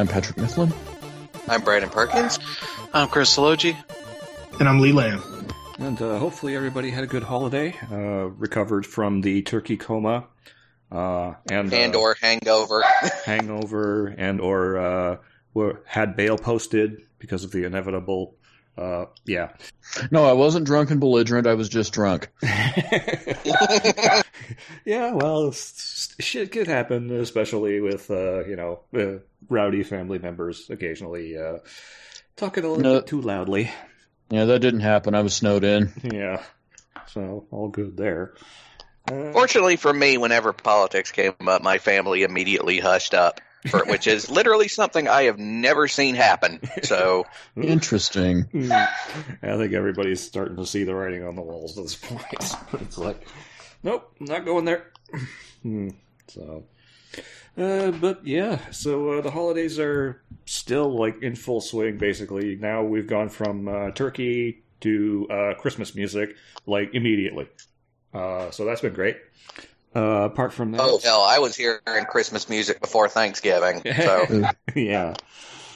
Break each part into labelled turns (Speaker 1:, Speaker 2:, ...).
Speaker 1: I'm Patrick Mifflin.
Speaker 2: I'm Brandon Perkins.
Speaker 3: I'm Chris Salogi.
Speaker 4: And I'm Lee Lamb.
Speaker 5: And uh, hopefully everybody had a good holiday, uh, recovered from the turkey coma, uh, and
Speaker 2: and or hangover,
Speaker 5: hangover, and or uh, were, had bail posted because of the inevitable. Uh, yeah.
Speaker 1: No, I wasn't drunk and belligerent. I was just drunk.
Speaker 5: yeah, well, shit could happen, especially with uh, you know rowdy family members occasionally talking a little no. bit too loudly.
Speaker 1: Yeah, that didn't happen. I was snowed in.
Speaker 5: Yeah. So, all good there.
Speaker 2: Uh, Fortunately for me, whenever politics came up, my family immediately hushed up, for, which is literally something I have never seen happen. So
Speaker 1: interesting.
Speaker 5: I think everybody's starting to see the writing on the walls at this point. it's like, nope, not going there. Hmm. so, uh, but yeah, so uh, the holidays are still like in full swing. Basically, now we've gone from uh, turkey to uh, Christmas music like immediately. Uh, so that's been great. Uh, apart from that,
Speaker 2: oh hell, I was hearing Christmas music before Thanksgiving. So
Speaker 5: yeah,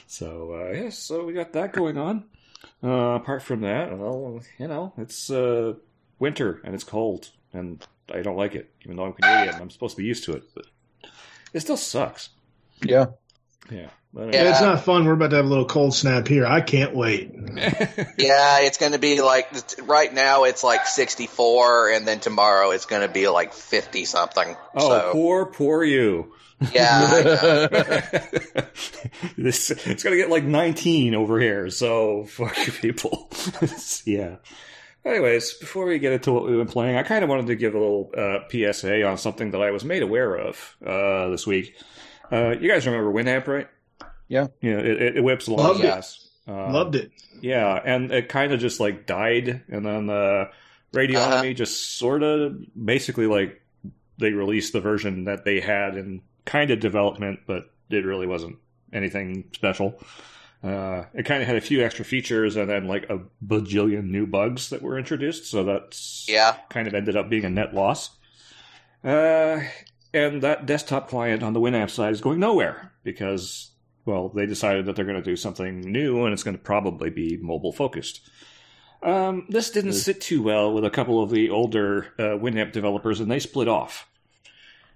Speaker 5: so yeah, so we got that going on. Uh, apart from that, well, you know, it's uh, winter and it's cold, and I don't like it, even though I'm Canadian. I'm supposed to be used to it, but it still sucks.
Speaker 1: Yeah.
Speaker 5: Yeah.
Speaker 4: Yeah, it's not fun. We're about to have a little cold snap here. I can't wait.
Speaker 2: yeah, it's going to be like right now it's like 64 and then tomorrow it's going to be like 50 something.
Speaker 5: Oh,
Speaker 2: so.
Speaker 5: poor poor you.
Speaker 2: Yeah.
Speaker 5: this it's going to get like 19 over here. So fuck you people. yeah. Anyways, before we get into what we've been playing, I kind of wanted to give a little uh, PSA on something that I was made aware of uh, this week. Uh, you guys remember Winamp, right?
Speaker 1: Yeah.
Speaker 5: Yeah, it, it whips a lot
Speaker 4: Loved
Speaker 5: of gas.
Speaker 4: Um, Loved it.
Speaker 5: Yeah, and it kind of just like died, and then uh, Radionomy uh-huh. just sort of basically like they released the version that they had in kind of development, but it really wasn't anything special. Uh, it kind of had a few extra features and then like a bajillion new bugs that were introduced, so that's
Speaker 2: yeah
Speaker 5: kind of ended up being a net loss. Uh, and that desktop client on the Winamp side is going nowhere because well they decided that they're going to do something new and it's going to probably be mobile focused. Um, this didn't sit too well with a couple of the older uh, Winamp developers, and they split off.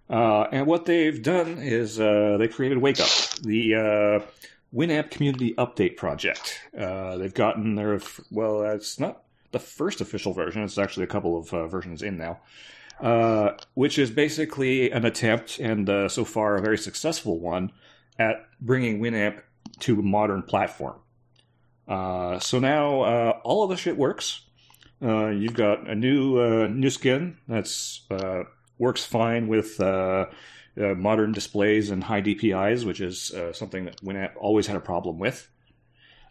Speaker 5: Uh, and what they've done is uh, they created WACUP, the uh, Winamp Community Update Project. Uh, they've gotten their well, it's not the first official version. It's actually a couple of uh, versions in now, uh, which is basically an attempt, and uh, so far a very successful one, at bringing Winamp to a modern platform. Uh, so now uh, all of the shit works. you've got a new new skin that's works fine with uh, modern displays and high DPIs, which is uh, something that Winamp always had a problem with.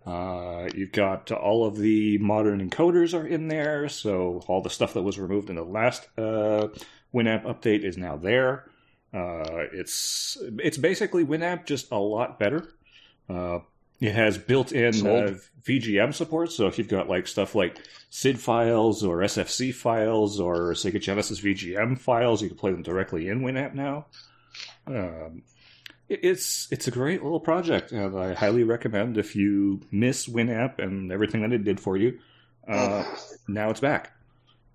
Speaker 5: Uh, you've got all of the modern encoders are in there, so all the stuff that was removed in the last uh, Winamp update is now there. Uh, it's it's basically Winamp just a lot better. Uh, it has built-in VGM support, so if you've got like stuff like SID files or SFC files or Sega Genesis VGM files, you can play them directly in Winamp now. Um, it's it's a great little project, and I highly recommend if you miss Winamp and everything that it did for you. Uh, now it's back,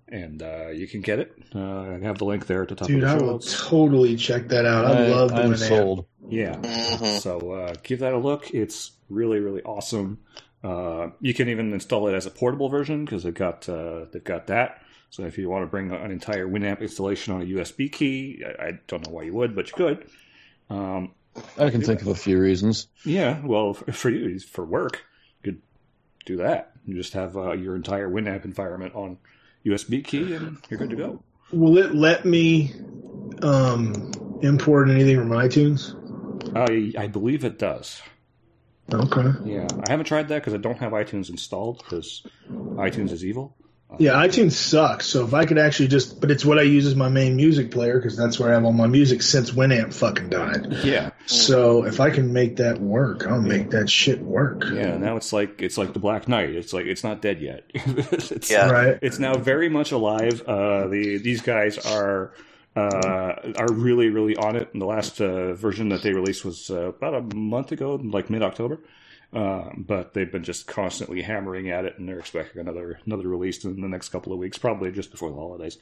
Speaker 5: and uh, you can get it. Uh, I have the link there at the top.
Speaker 4: Dude,
Speaker 5: of the
Speaker 4: I will totally check that out. I, I love the
Speaker 1: I'm
Speaker 4: Winamp.
Speaker 1: sold.
Speaker 5: Yeah,
Speaker 2: Mhm.
Speaker 5: so uh, give that a look. It's really really awesome. Uh, you can even install it as a portable version because they've got uh, they've got that. So if you want to bring an entire Winamp installation on a USB key, I, I don't know why you would, but you could. Um,
Speaker 1: I can think of a few reasons.
Speaker 5: yeah, well, for you, for work, you could do that. You just have uh, your entire Winamp environment on USB key, and you're good to go.
Speaker 4: Will it let me um, import anything from iTunes?
Speaker 5: I I believe it does.
Speaker 4: Okay.
Speaker 5: Yeah, I haven't tried that because I don't have iTunes installed because iTunes is evil.
Speaker 4: Yeah, iTunes sucks. So if I could actually just, but it's what I use as my main music player because that's where I have all my music since Winamp fucking died.
Speaker 5: Yeah,
Speaker 4: So if I can make that work, I'll make that shit work.
Speaker 5: yeah. Now it's like it's like the Black Knight. It's like it's not dead yet. it's,
Speaker 2: Yeah.
Speaker 4: Right.
Speaker 5: it's now very much alive. Uh, the these guys are uh, are really, really on it. And the last uh, version that they released was uh, about a month ago, like mid October. Uh, but they've been just constantly hammering at it, and they're expecting another another release in the next couple of weeks, probably just before the holidays.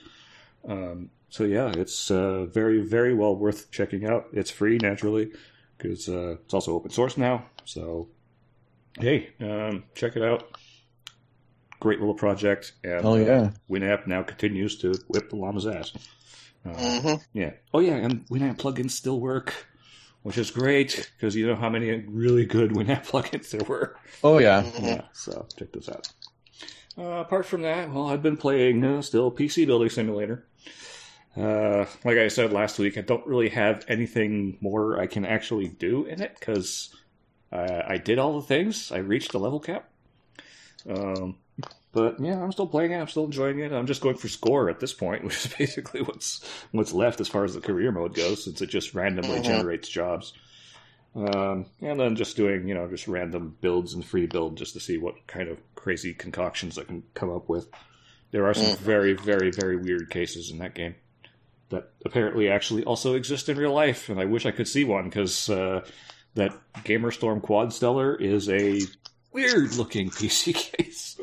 Speaker 5: Um, so yeah, it's uh, very, very well worth checking out. It's free naturally because uh, it's also open source now. So hey, um, check it out. Great little project, and
Speaker 1: Oh yeah.
Speaker 5: uh, Winamp now continues to whip the llama's ass. Uh,
Speaker 2: hmm
Speaker 5: yeah. Oh yeah, and Winamp plugins still work, which is great because you know how many really good Winamp plugins there were.
Speaker 1: Oh yeah.
Speaker 5: Yeah, so check this out. Uh, apart from that, well, I've been playing uh, still PC Building Simulator. Uh, like I said last week, I don't really have anything more I can actually do in it because uh, I did all the things. I reached the level cap. Um, but yeah, I'm still playing it. I'm still enjoying it. I'm just going for score at this point, which is basically what's what's left as far as the career mode goes, since it just randomly
Speaker 2: Mhm.
Speaker 5: generates jobs. Um, and then just doing, you know, just random builds and free build just to see what kind of crazy concoctions I can come up with. There are some
Speaker 2: Mm.
Speaker 5: very, very, very weird cases in that game that apparently actually also exist in real life, and I wish I could see one because uh, that Gamerstorm Quad Stellar is a weird looking PC case.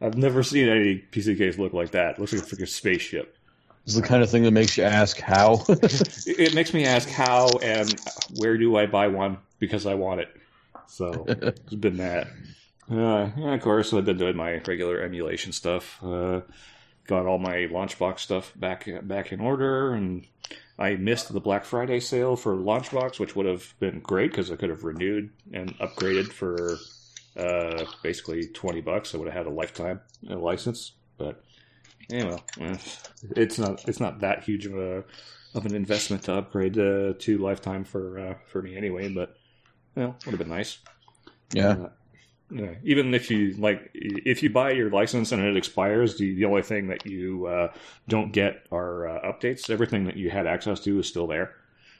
Speaker 5: I've never seen any PC case look like that. It looks like a freaking spaceship.
Speaker 1: It's the kind of thing that makes you ask how.
Speaker 5: It makes me ask how and where do I buy one because I want it. So it's been that. Uh, yeah, of course, I've been doing my regular emulation stuff. Uh, got all my Launchbox stuff back back in order, and I missed the Black Friday sale for Launchbox, which would have been great because I could have renewed and upgraded for uh, basically twenty bucks. I would have had a lifetime uh, license, but anyway, eh, it's not it's not that huge of a of an investment to upgrade uh, to lifetime for uh, for me anyway. But well, would have been nice.
Speaker 1: yeah.
Speaker 5: Uh, yeah. Even if you like, if you buy your license and it expires, the, the only thing that you uh, don't get are uh, updates. Everything that you had access to is still there.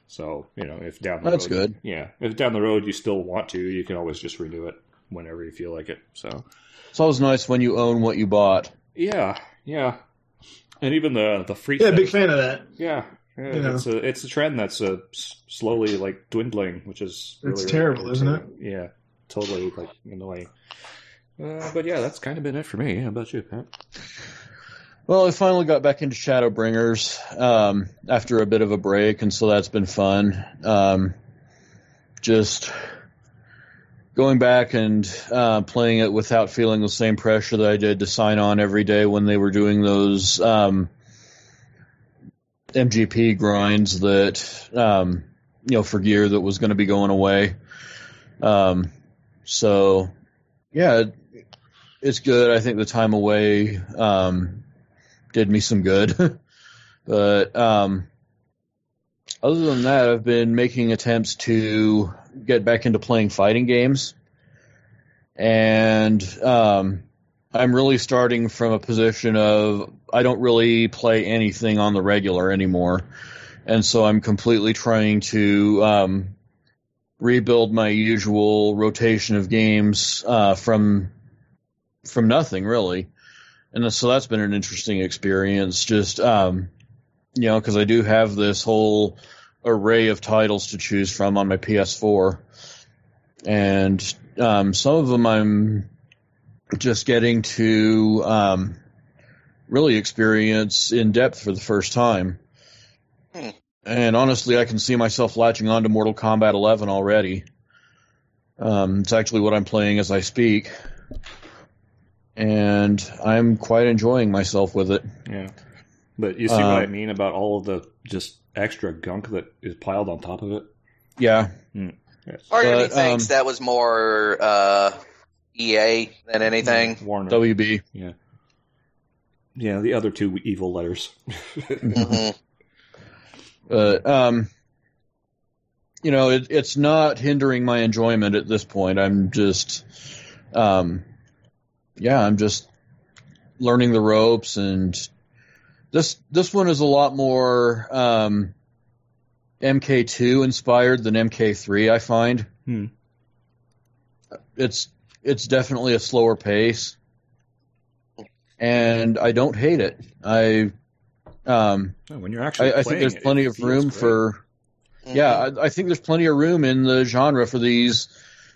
Speaker 5: So you know, if down the
Speaker 1: That's
Speaker 5: road,
Speaker 1: good.
Speaker 5: yeah, if down the road you still want to, you can always just renew it whenever you feel like it. So
Speaker 1: It's always nice when you own what you bought.
Speaker 5: yeah, yeah, and even the the free
Speaker 4: Yeah,
Speaker 5: things-
Speaker 4: big fan of that.
Speaker 5: Yeah, yeah
Speaker 4: You know.
Speaker 5: it's a it's a trend that's uh, slowly like dwindling, which is really,
Speaker 4: It's
Speaker 5: really
Speaker 4: terrible, isn't it?
Speaker 5: Yeah, totally like annoying. Uh, but yeah, that's kind of been it for me. How about you, Pat?
Speaker 1: Well, I finally got back into Shadowbringers um, after a bit of a break, and so that's been fun. Um, just going back and uh, playing it without feeling the same pressure that I did to sign on every day when they were doing those um, MGP grinds that um, you know for gear that was going to be going away. Um, so yeah, it, it's good. I think the time away um, did me some good. but um, other than that, I've been making attempts to get back into playing fighting games, and um, I'm really starting from a position of I don't really play anything on the regular anymore, and so I'm completely trying to um, rebuild my usual rotation of games uh, from from nothing really and so that's been an interesting experience. Just um, you know, because I do have this whole array of titles to choose from on my PS4, and um, some of them I'm just getting to um, really experience in depth for the first time.
Speaker 2: Hmm.
Speaker 1: And honestly, I can see myself latching on to Mortal Kombat 11 already. Um, it's actually what I'm playing as I speak and I'm quite enjoying myself with it.
Speaker 5: Yeah, but you see
Speaker 1: Uh,
Speaker 5: what I mean about all of the just extra gunk that is piled on top of it.
Speaker 1: Yeah,
Speaker 5: Yes.
Speaker 2: Part of me
Speaker 1: But,
Speaker 2: thinks
Speaker 1: um,
Speaker 2: that was more uh, EA than anything.
Speaker 5: Warner.
Speaker 1: WB.
Speaker 5: yeah, Yeah, the other two evil letters.
Speaker 2: hmm
Speaker 1: But um, you know, it, it's not hindering my enjoyment at this point. I'm just, um, yeah, I'm just learning the ropes, and this this one is a lot more um, MK2 inspired than MK3. I find.
Speaker 5: Hmm.
Speaker 1: It's it's definitely a slower pace, and I don't hate it. I Um,
Speaker 5: Oh, when you're actually,
Speaker 1: I, I think there's
Speaker 5: it,
Speaker 1: plenty
Speaker 5: it
Speaker 1: of room
Speaker 5: great.
Speaker 1: for yeah. I, I think there's plenty of room in the genre for these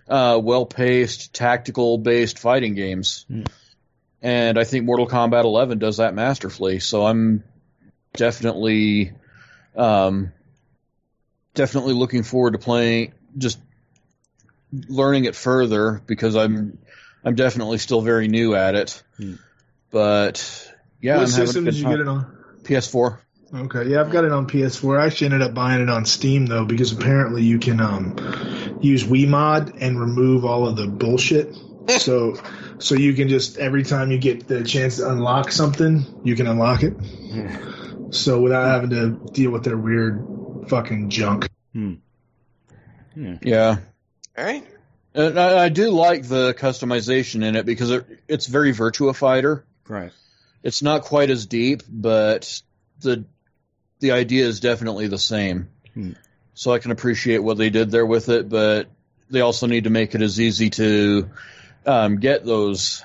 Speaker 1: uh, well-paced, tactical-based fighting games,
Speaker 5: Hmm.
Speaker 1: and I think Mortal Kombat 11 does that masterfully. So I'm definitely, um, definitely looking forward to playing, just learning it further because I'm, I'm definitely still very new at it.
Speaker 5: Hmm.
Speaker 1: But yeah,
Speaker 4: what
Speaker 1: I'm having a
Speaker 4: system
Speaker 1: good
Speaker 4: did you
Speaker 1: time.
Speaker 4: get it on?
Speaker 1: PS4.
Speaker 4: Okay, yeah, I've got it on PS4. I actually ended up buying it on Steam though because apparently you can um, use WeMod and remove all of the bullshit. so, so you can just every time you get the chance to unlock something, you can unlock it. So without having to deal with their weird fucking junk.
Speaker 5: Hmm.
Speaker 1: Yeah.
Speaker 2: All right.
Speaker 1: And I, I do like the customization in it because it, it's very Virtua Fighter.
Speaker 5: Right.
Speaker 1: It's not quite as deep, but the the idea is definitely the same.
Speaker 5: Hmm.
Speaker 1: So I can appreciate what they did there with it, but they also need to make it as easy to um, get those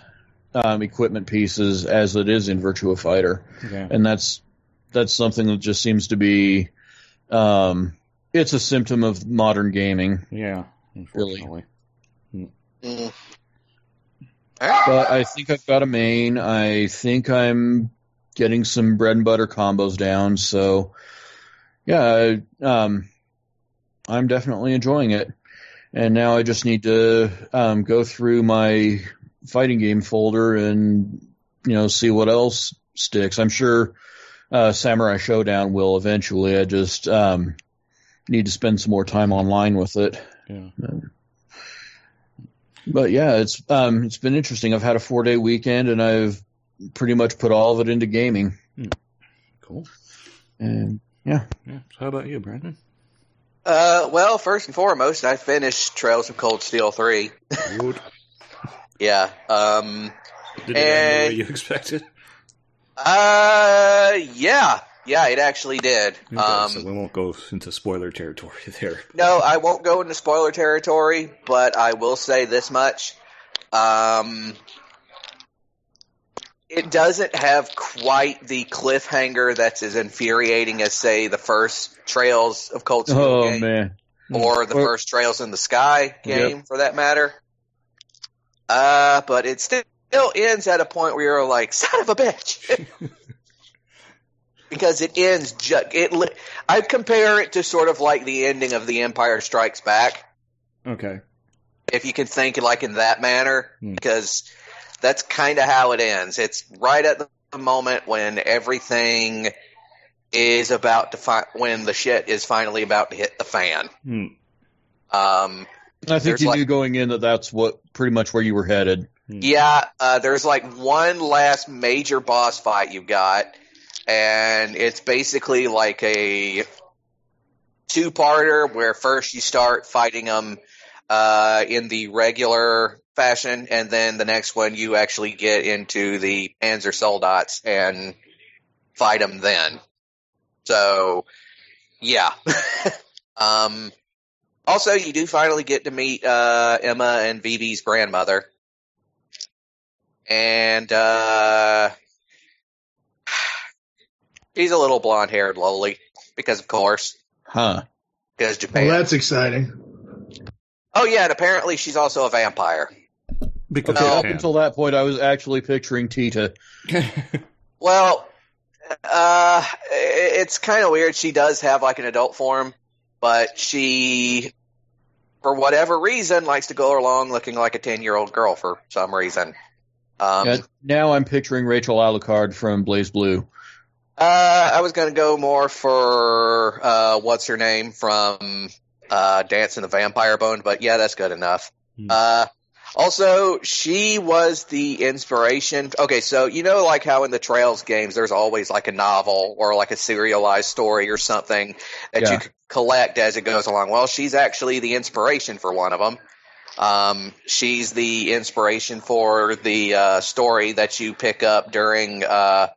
Speaker 1: um, equipment pieces as it is in Virtua Fighter,
Speaker 5: Okay.
Speaker 1: and that's that's something that just seems to be um, it's a symptom of modern gaming.
Speaker 5: Yeah.
Speaker 1: Really.
Speaker 5: Unfortunately.
Speaker 2: Mm.
Speaker 1: But I think I've got a main. I think I'm getting some bread and butter combos down. So, yeah, I, um, I'm definitely enjoying it. And now I just need to um, go through my fighting game folder and you know see what else sticks. I'm sure uh, Samurai Shodown will eventually. I just um, need to spend some more time online with it.
Speaker 5: Yeah.
Speaker 1: But yeah, it's um it's been interesting. I've had a four day weekend and I've pretty much put all of it into gaming.
Speaker 5: Cool.
Speaker 1: And
Speaker 5: Yeah. So how about you, Brandon?
Speaker 2: Uh, well, first and foremost, I finished Trails of Cold Steel 3.
Speaker 5: Good.
Speaker 2: Yeah. Um,
Speaker 5: Did it end the way you expected?
Speaker 2: Uh, yeah. Yeah, it actually did.
Speaker 5: Okay,
Speaker 2: Um,
Speaker 5: so we won't go into spoiler territory there.
Speaker 2: No, I won't go into spoiler territory, but I will say this much. Um, it doesn't have quite the cliffhanger that's as infuriating as, say, the first Trails of Cold Steel
Speaker 1: oh
Speaker 2: game
Speaker 1: man,
Speaker 2: or the
Speaker 1: Well-
Speaker 2: first Trails in the Sky game, for that matter. Uh, but it still ends at a point where you're like, son of a bitch. because it ends ju- it li- I compare it to sort of like the ending of The Empire Strikes Back
Speaker 5: Okay.
Speaker 2: if you can think like in that manner
Speaker 5: Hmm.
Speaker 2: because that's kind of how it ends. It's right at the moment when everything is about to fi- when the shit is finally about to hit the fan.
Speaker 5: Hmm.
Speaker 2: Um
Speaker 1: I think you
Speaker 2: like-
Speaker 1: knew going in that that's what pretty much where you were headed.
Speaker 2: Yeah, uh, there's like one last major boss fight you've got, and it's basically like a two-parter where first you start fighting them uh, in the regular fashion, and then the next one you actually get into the Panzer Soldats and fight them then. So, yeah. um, also, you do finally get to meet uh, Emma and Vivi's grandmother and uh she's a little blonde haired loli because of course
Speaker 1: Huh.
Speaker 2: because Japan.
Speaker 4: Well, that's exciting.
Speaker 2: oh yeah, and apparently she's also a vampire.
Speaker 5: Because
Speaker 1: Okay,
Speaker 2: No.
Speaker 1: up until that point, I was actually picturing Tita.
Speaker 2: Well, uh, it's kind of weird. She does have like an adult form, but she, for whatever reason, likes to go along looking like a ten year old girl for some reason. Um,
Speaker 1: And now I'm picturing Rachel Alucard from BlazBlue.
Speaker 2: Uh, I was gonna go more for uh, what's her name from uh, Dance in the Vampire Bund, but yeah, that's good enough.
Speaker 5: Hmm.
Speaker 2: Uh, also, she was the inspiration. Okay, so you know, like how in the Trails games, there's always like a novel or like a serialized story or something that
Speaker 1: Yeah.
Speaker 2: you collect as it goes along. Well, she's actually the inspiration for one of them. Um, she's the inspiration for the uh, story that you pick up during uh,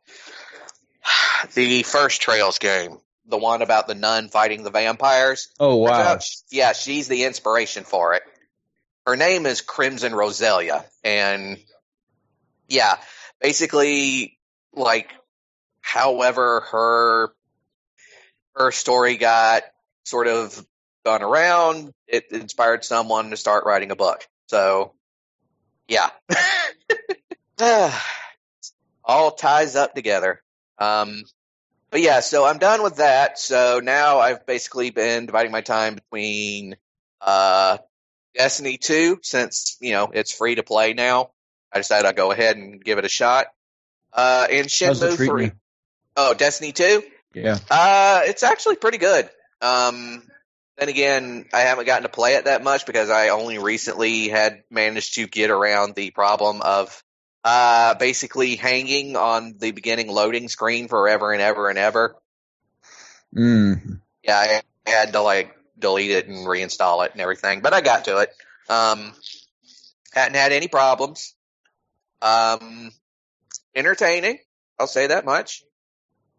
Speaker 2: the first Trails game, the one about the nun fighting the vampires.
Speaker 1: Oh wow!
Speaker 2: yeah, she's the inspiration for it. Her name is Crimson Roselia, and yeah, basically, like however, her her story got sort of gone around. It inspired someone to start writing a book. So, yeah, all ties up together. Um, but yeah, so I'm done with that. So now I've basically been dividing my time between uh, Destiny 2, since you know it's free to play now. I decided I'd go ahead and give it a shot. Uh, and Shenmue 3.
Speaker 1: you?
Speaker 2: Oh, Destiny 2?
Speaker 1: Yeah.
Speaker 2: Uh, it's actually pretty good. Um, then again, I haven't gotten to play it that much because I only recently had managed to get around the problem of uh, basically hanging on the beginning loading screen forever and ever and ever.
Speaker 1: Mm.
Speaker 2: Yeah, I had to like delete it and reinstall it and everything, but I got to it. Um, hadn't had any problems. Um, entertaining. I'll say that much.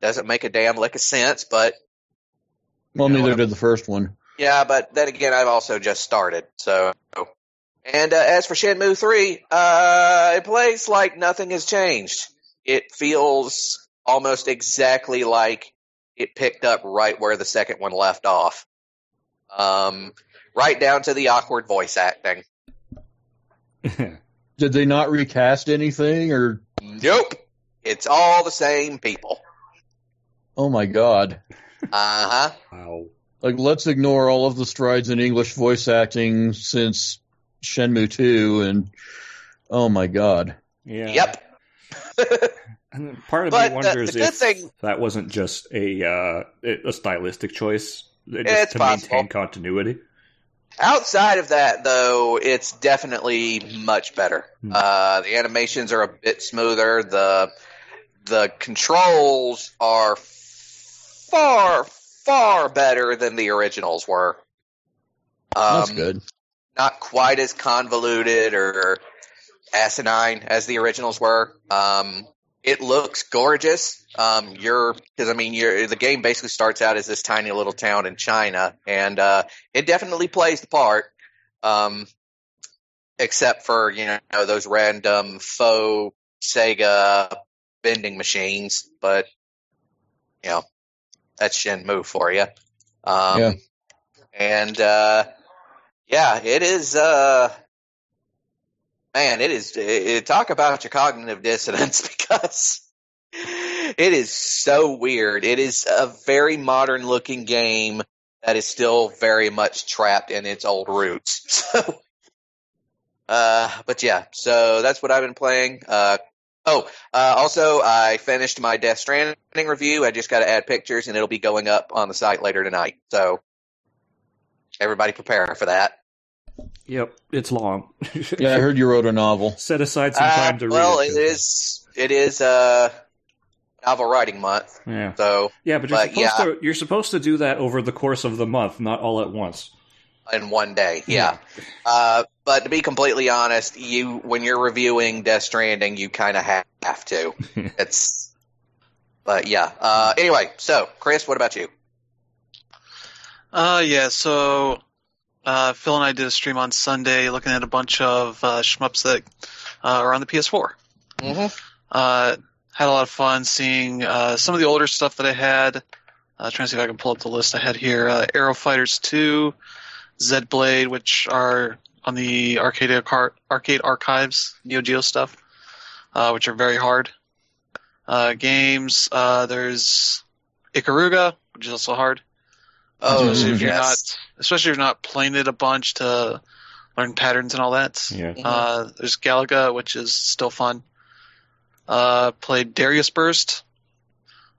Speaker 2: Doesn't make a damn lick of sense, but
Speaker 1: Well,
Speaker 2: You know
Speaker 1: neither did the first one.
Speaker 2: Yeah, but then again, I've also just started. So, and uh, as for Shenmue Three, uh, it plays like nothing has changed. It feels almost exactly like it picked up right where the second one left off. Um, right down to the awkward voice acting.
Speaker 1: Did they not recast anything, or
Speaker 2: Nope, it's all the same people.
Speaker 1: oh my god?
Speaker 2: Uh huh.
Speaker 5: wow.
Speaker 1: Like, let's ignore all of the strides in English voice acting since Shenmue 2, and oh my god.
Speaker 5: Yeah.
Speaker 2: Yep.
Speaker 5: And part of
Speaker 2: But
Speaker 5: me wonders
Speaker 2: the good
Speaker 5: if
Speaker 2: thing-
Speaker 5: that wasn't just a uh, a stylistic choice just
Speaker 2: It's
Speaker 5: to
Speaker 2: possible.
Speaker 5: maintain continuity.
Speaker 2: Outside of that, though, it's definitely much better.
Speaker 5: Hmm.
Speaker 2: Uh, the animations are a bit smoother. The the controls are far far better than the originals were. Um,
Speaker 1: That's good.
Speaker 2: Not quite as convoluted or asinine as the originals were. Um, it looks gorgeous. Um, you're because I mean, you're the game basically starts out as this tiny little town in China, and uh, it definitely plays the part. Um, except for you know those random faux Sega vending machines, but you know that's Shenmue for you. Um,
Speaker 1: Yeah.
Speaker 2: And uh, yeah, it is. Uh, man, it is. It, it- talk about your cognitive dissonance because it is so weird. It is a very modern looking game that is still very much trapped in its old roots. So, uh, but yeah, so that's what I've been playing. Uh, oh, uh, also I finished my Death Stranding review. I just got to add pictures, and it'll be going up on the site later tonight. So everybody prepare for that.
Speaker 5: Yep, it's long.
Speaker 1: Yeah, I heard you wrote a novel.
Speaker 5: Set aside some
Speaker 2: Uh,
Speaker 5: time to read
Speaker 2: well,
Speaker 5: it.
Speaker 2: it is. It is uh, novel writing month,
Speaker 5: Yeah,
Speaker 2: so
Speaker 5: yeah, but you're
Speaker 2: But,
Speaker 5: supposed
Speaker 2: yeah.
Speaker 5: to you're supposed to do that over the course of the month, not all at once.
Speaker 2: in one day. Yeah. Uh, but to be completely honest, you when you're reviewing Death Stranding, you kind of have, have to. it's. But yeah. Uh, anyway, so Chris, what about you?
Speaker 3: Uh, yeah, so uh, Phil and I did a stream on Sunday looking at a bunch of uh, shmups that uh, are on the PS4.
Speaker 2: Mm-hmm.
Speaker 3: Uh, had a lot of fun seeing uh, some of the older stuff that I had. Uh, trying to see if I can pull up the list I had here. Uh, Aero Fighters 2, Zed Blade, which are on the arcade, Arcar- arcade archives, Neo Geo stuff, uh, which are very hard. Uh, games, uh, there's Ikaruga, which is also hard.
Speaker 2: Oh,
Speaker 3: especially if you're
Speaker 2: yes.
Speaker 3: not, especially if you're not playing it a bunch to learn patterns and all that.
Speaker 5: Yeah,
Speaker 3: Uh, there's Galaga, which is still fun. Uh, played Darius Burst,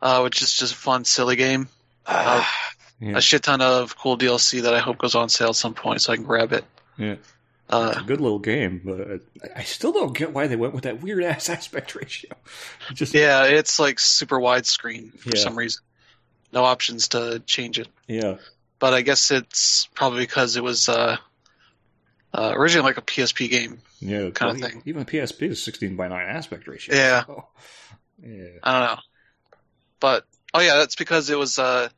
Speaker 3: uh, which is just a fun, silly game.
Speaker 2: Uh,
Speaker 5: yeah,
Speaker 3: A shit ton of cool DLC that I hope goes on sale at some point so I can grab it.
Speaker 5: yeah.
Speaker 3: Uh,
Speaker 5: It's a good little game, but I- still don't get why they went with that weird ass aspect ratio. Just
Speaker 3: yeah, it's like super widescreen for
Speaker 5: Yeah.
Speaker 3: some reason. No options to change it.
Speaker 5: yeah,
Speaker 3: But I guess it's probably because it was uh, uh, originally like a PSP game.
Speaker 5: yeah,
Speaker 3: Kinda thing.
Speaker 5: Even PSP is sixteen by nine aspect ratio.
Speaker 3: Yeah.
Speaker 5: so, yeah.
Speaker 3: I don't know. But oh yeah, that's because it was uh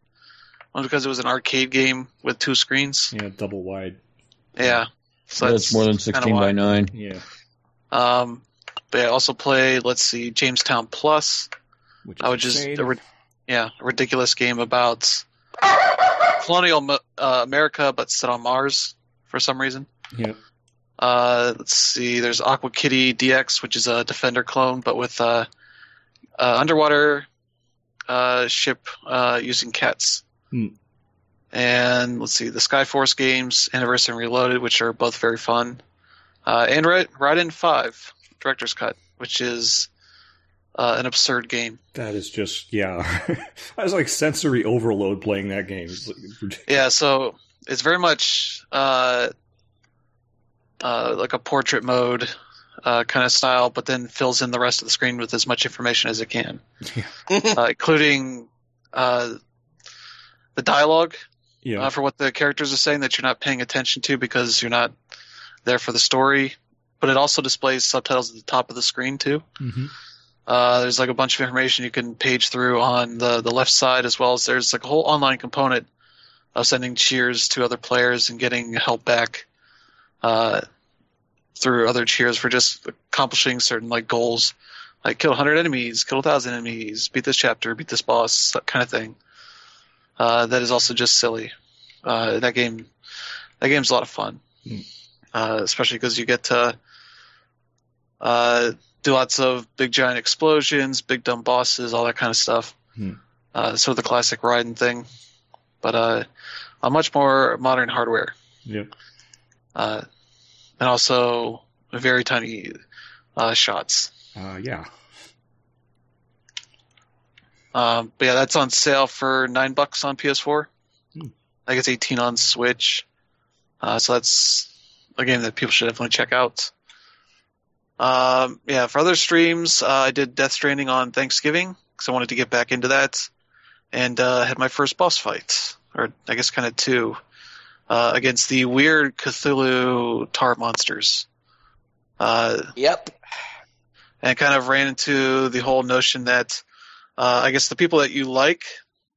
Speaker 3: well, because it was an arcade game with two screens.
Speaker 5: Yeah, double wide.
Speaker 3: Yeah. So
Speaker 1: That's more than 16 by 9.
Speaker 5: Yeah,
Speaker 3: Um but I also play, let's see, Jamestown Plus,
Speaker 5: which
Speaker 3: I would just a yeah, a ridiculous game about colonial uh, America, but set on Mars for some reason.
Speaker 5: yeah.
Speaker 3: Uh, let's see. There's Aqua Kitty DX, which is a Defender clone, but with uh, uh, underwater uh, ship uh, using cats.
Speaker 5: Hmm.
Speaker 3: And let's see, the Skyforce games, Anniversary and Reloaded, which are both very fun. Uh, and Ra- Raiden 5, Director's Cut, which is uh, an absurd game.
Speaker 5: That is just yeah. I was like sensory overload playing that game. Like-
Speaker 3: Yeah, so it's very much uh, uh, like a portrait mode uh, kind of style, but then fills in the rest of the screen with as much information as it can, uh, including uh, the dialogue
Speaker 5: yeah.
Speaker 3: uh, for what the characters are saying that you're not paying attention to because you're not there for the story. But it also displays subtitles at the top of the screen too.
Speaker 5: Mhm.
Speaker 3: Uh, there's like a bunch of information you can page through on the, the left side, as well as there's like a whole online component of sending cheers to other players and getting help back uh, through other cheers for just accomplishing certain like goals, like kill 100 enemies, kill 1,000 enemies, beat this chapter, beat this boss, that kind of thing. Uh, that is also just silly. Uh, that game, that game's a lot of fun,
Speaker 5: Hmm.
Speaker 3: uh, especially because you get to uh, do lots of big giant explosions, big dumb bosses, all that kind of stuff. Uh, sort of the classic Raiden thing, but uh, on much more modern hardware,
Speaker 5: Yep.
Speaker 3: uh, and also very tiny uh, shots.
Speaker 5: Uh, yeah.
Speaker 3: Um, but yeah, that's on sale for nine bucks on PS4.
Speaker 5: Hmm.
Speaker 3: I guess eighteen on Switch. Uh, so that's a game that people should definitely check out. Um, yeah, for other streams, uh, I did Death Stranding on Thanksgiving because I wanted to get back into that, and uh, had my first boss fight, or I guess kind of two, uh, against the weird Cthulhu tar monsters. Uh,
Speaker 2: Yep.
Speaker 3: and kind of ran into the whole notion that uh, I guess the people that you like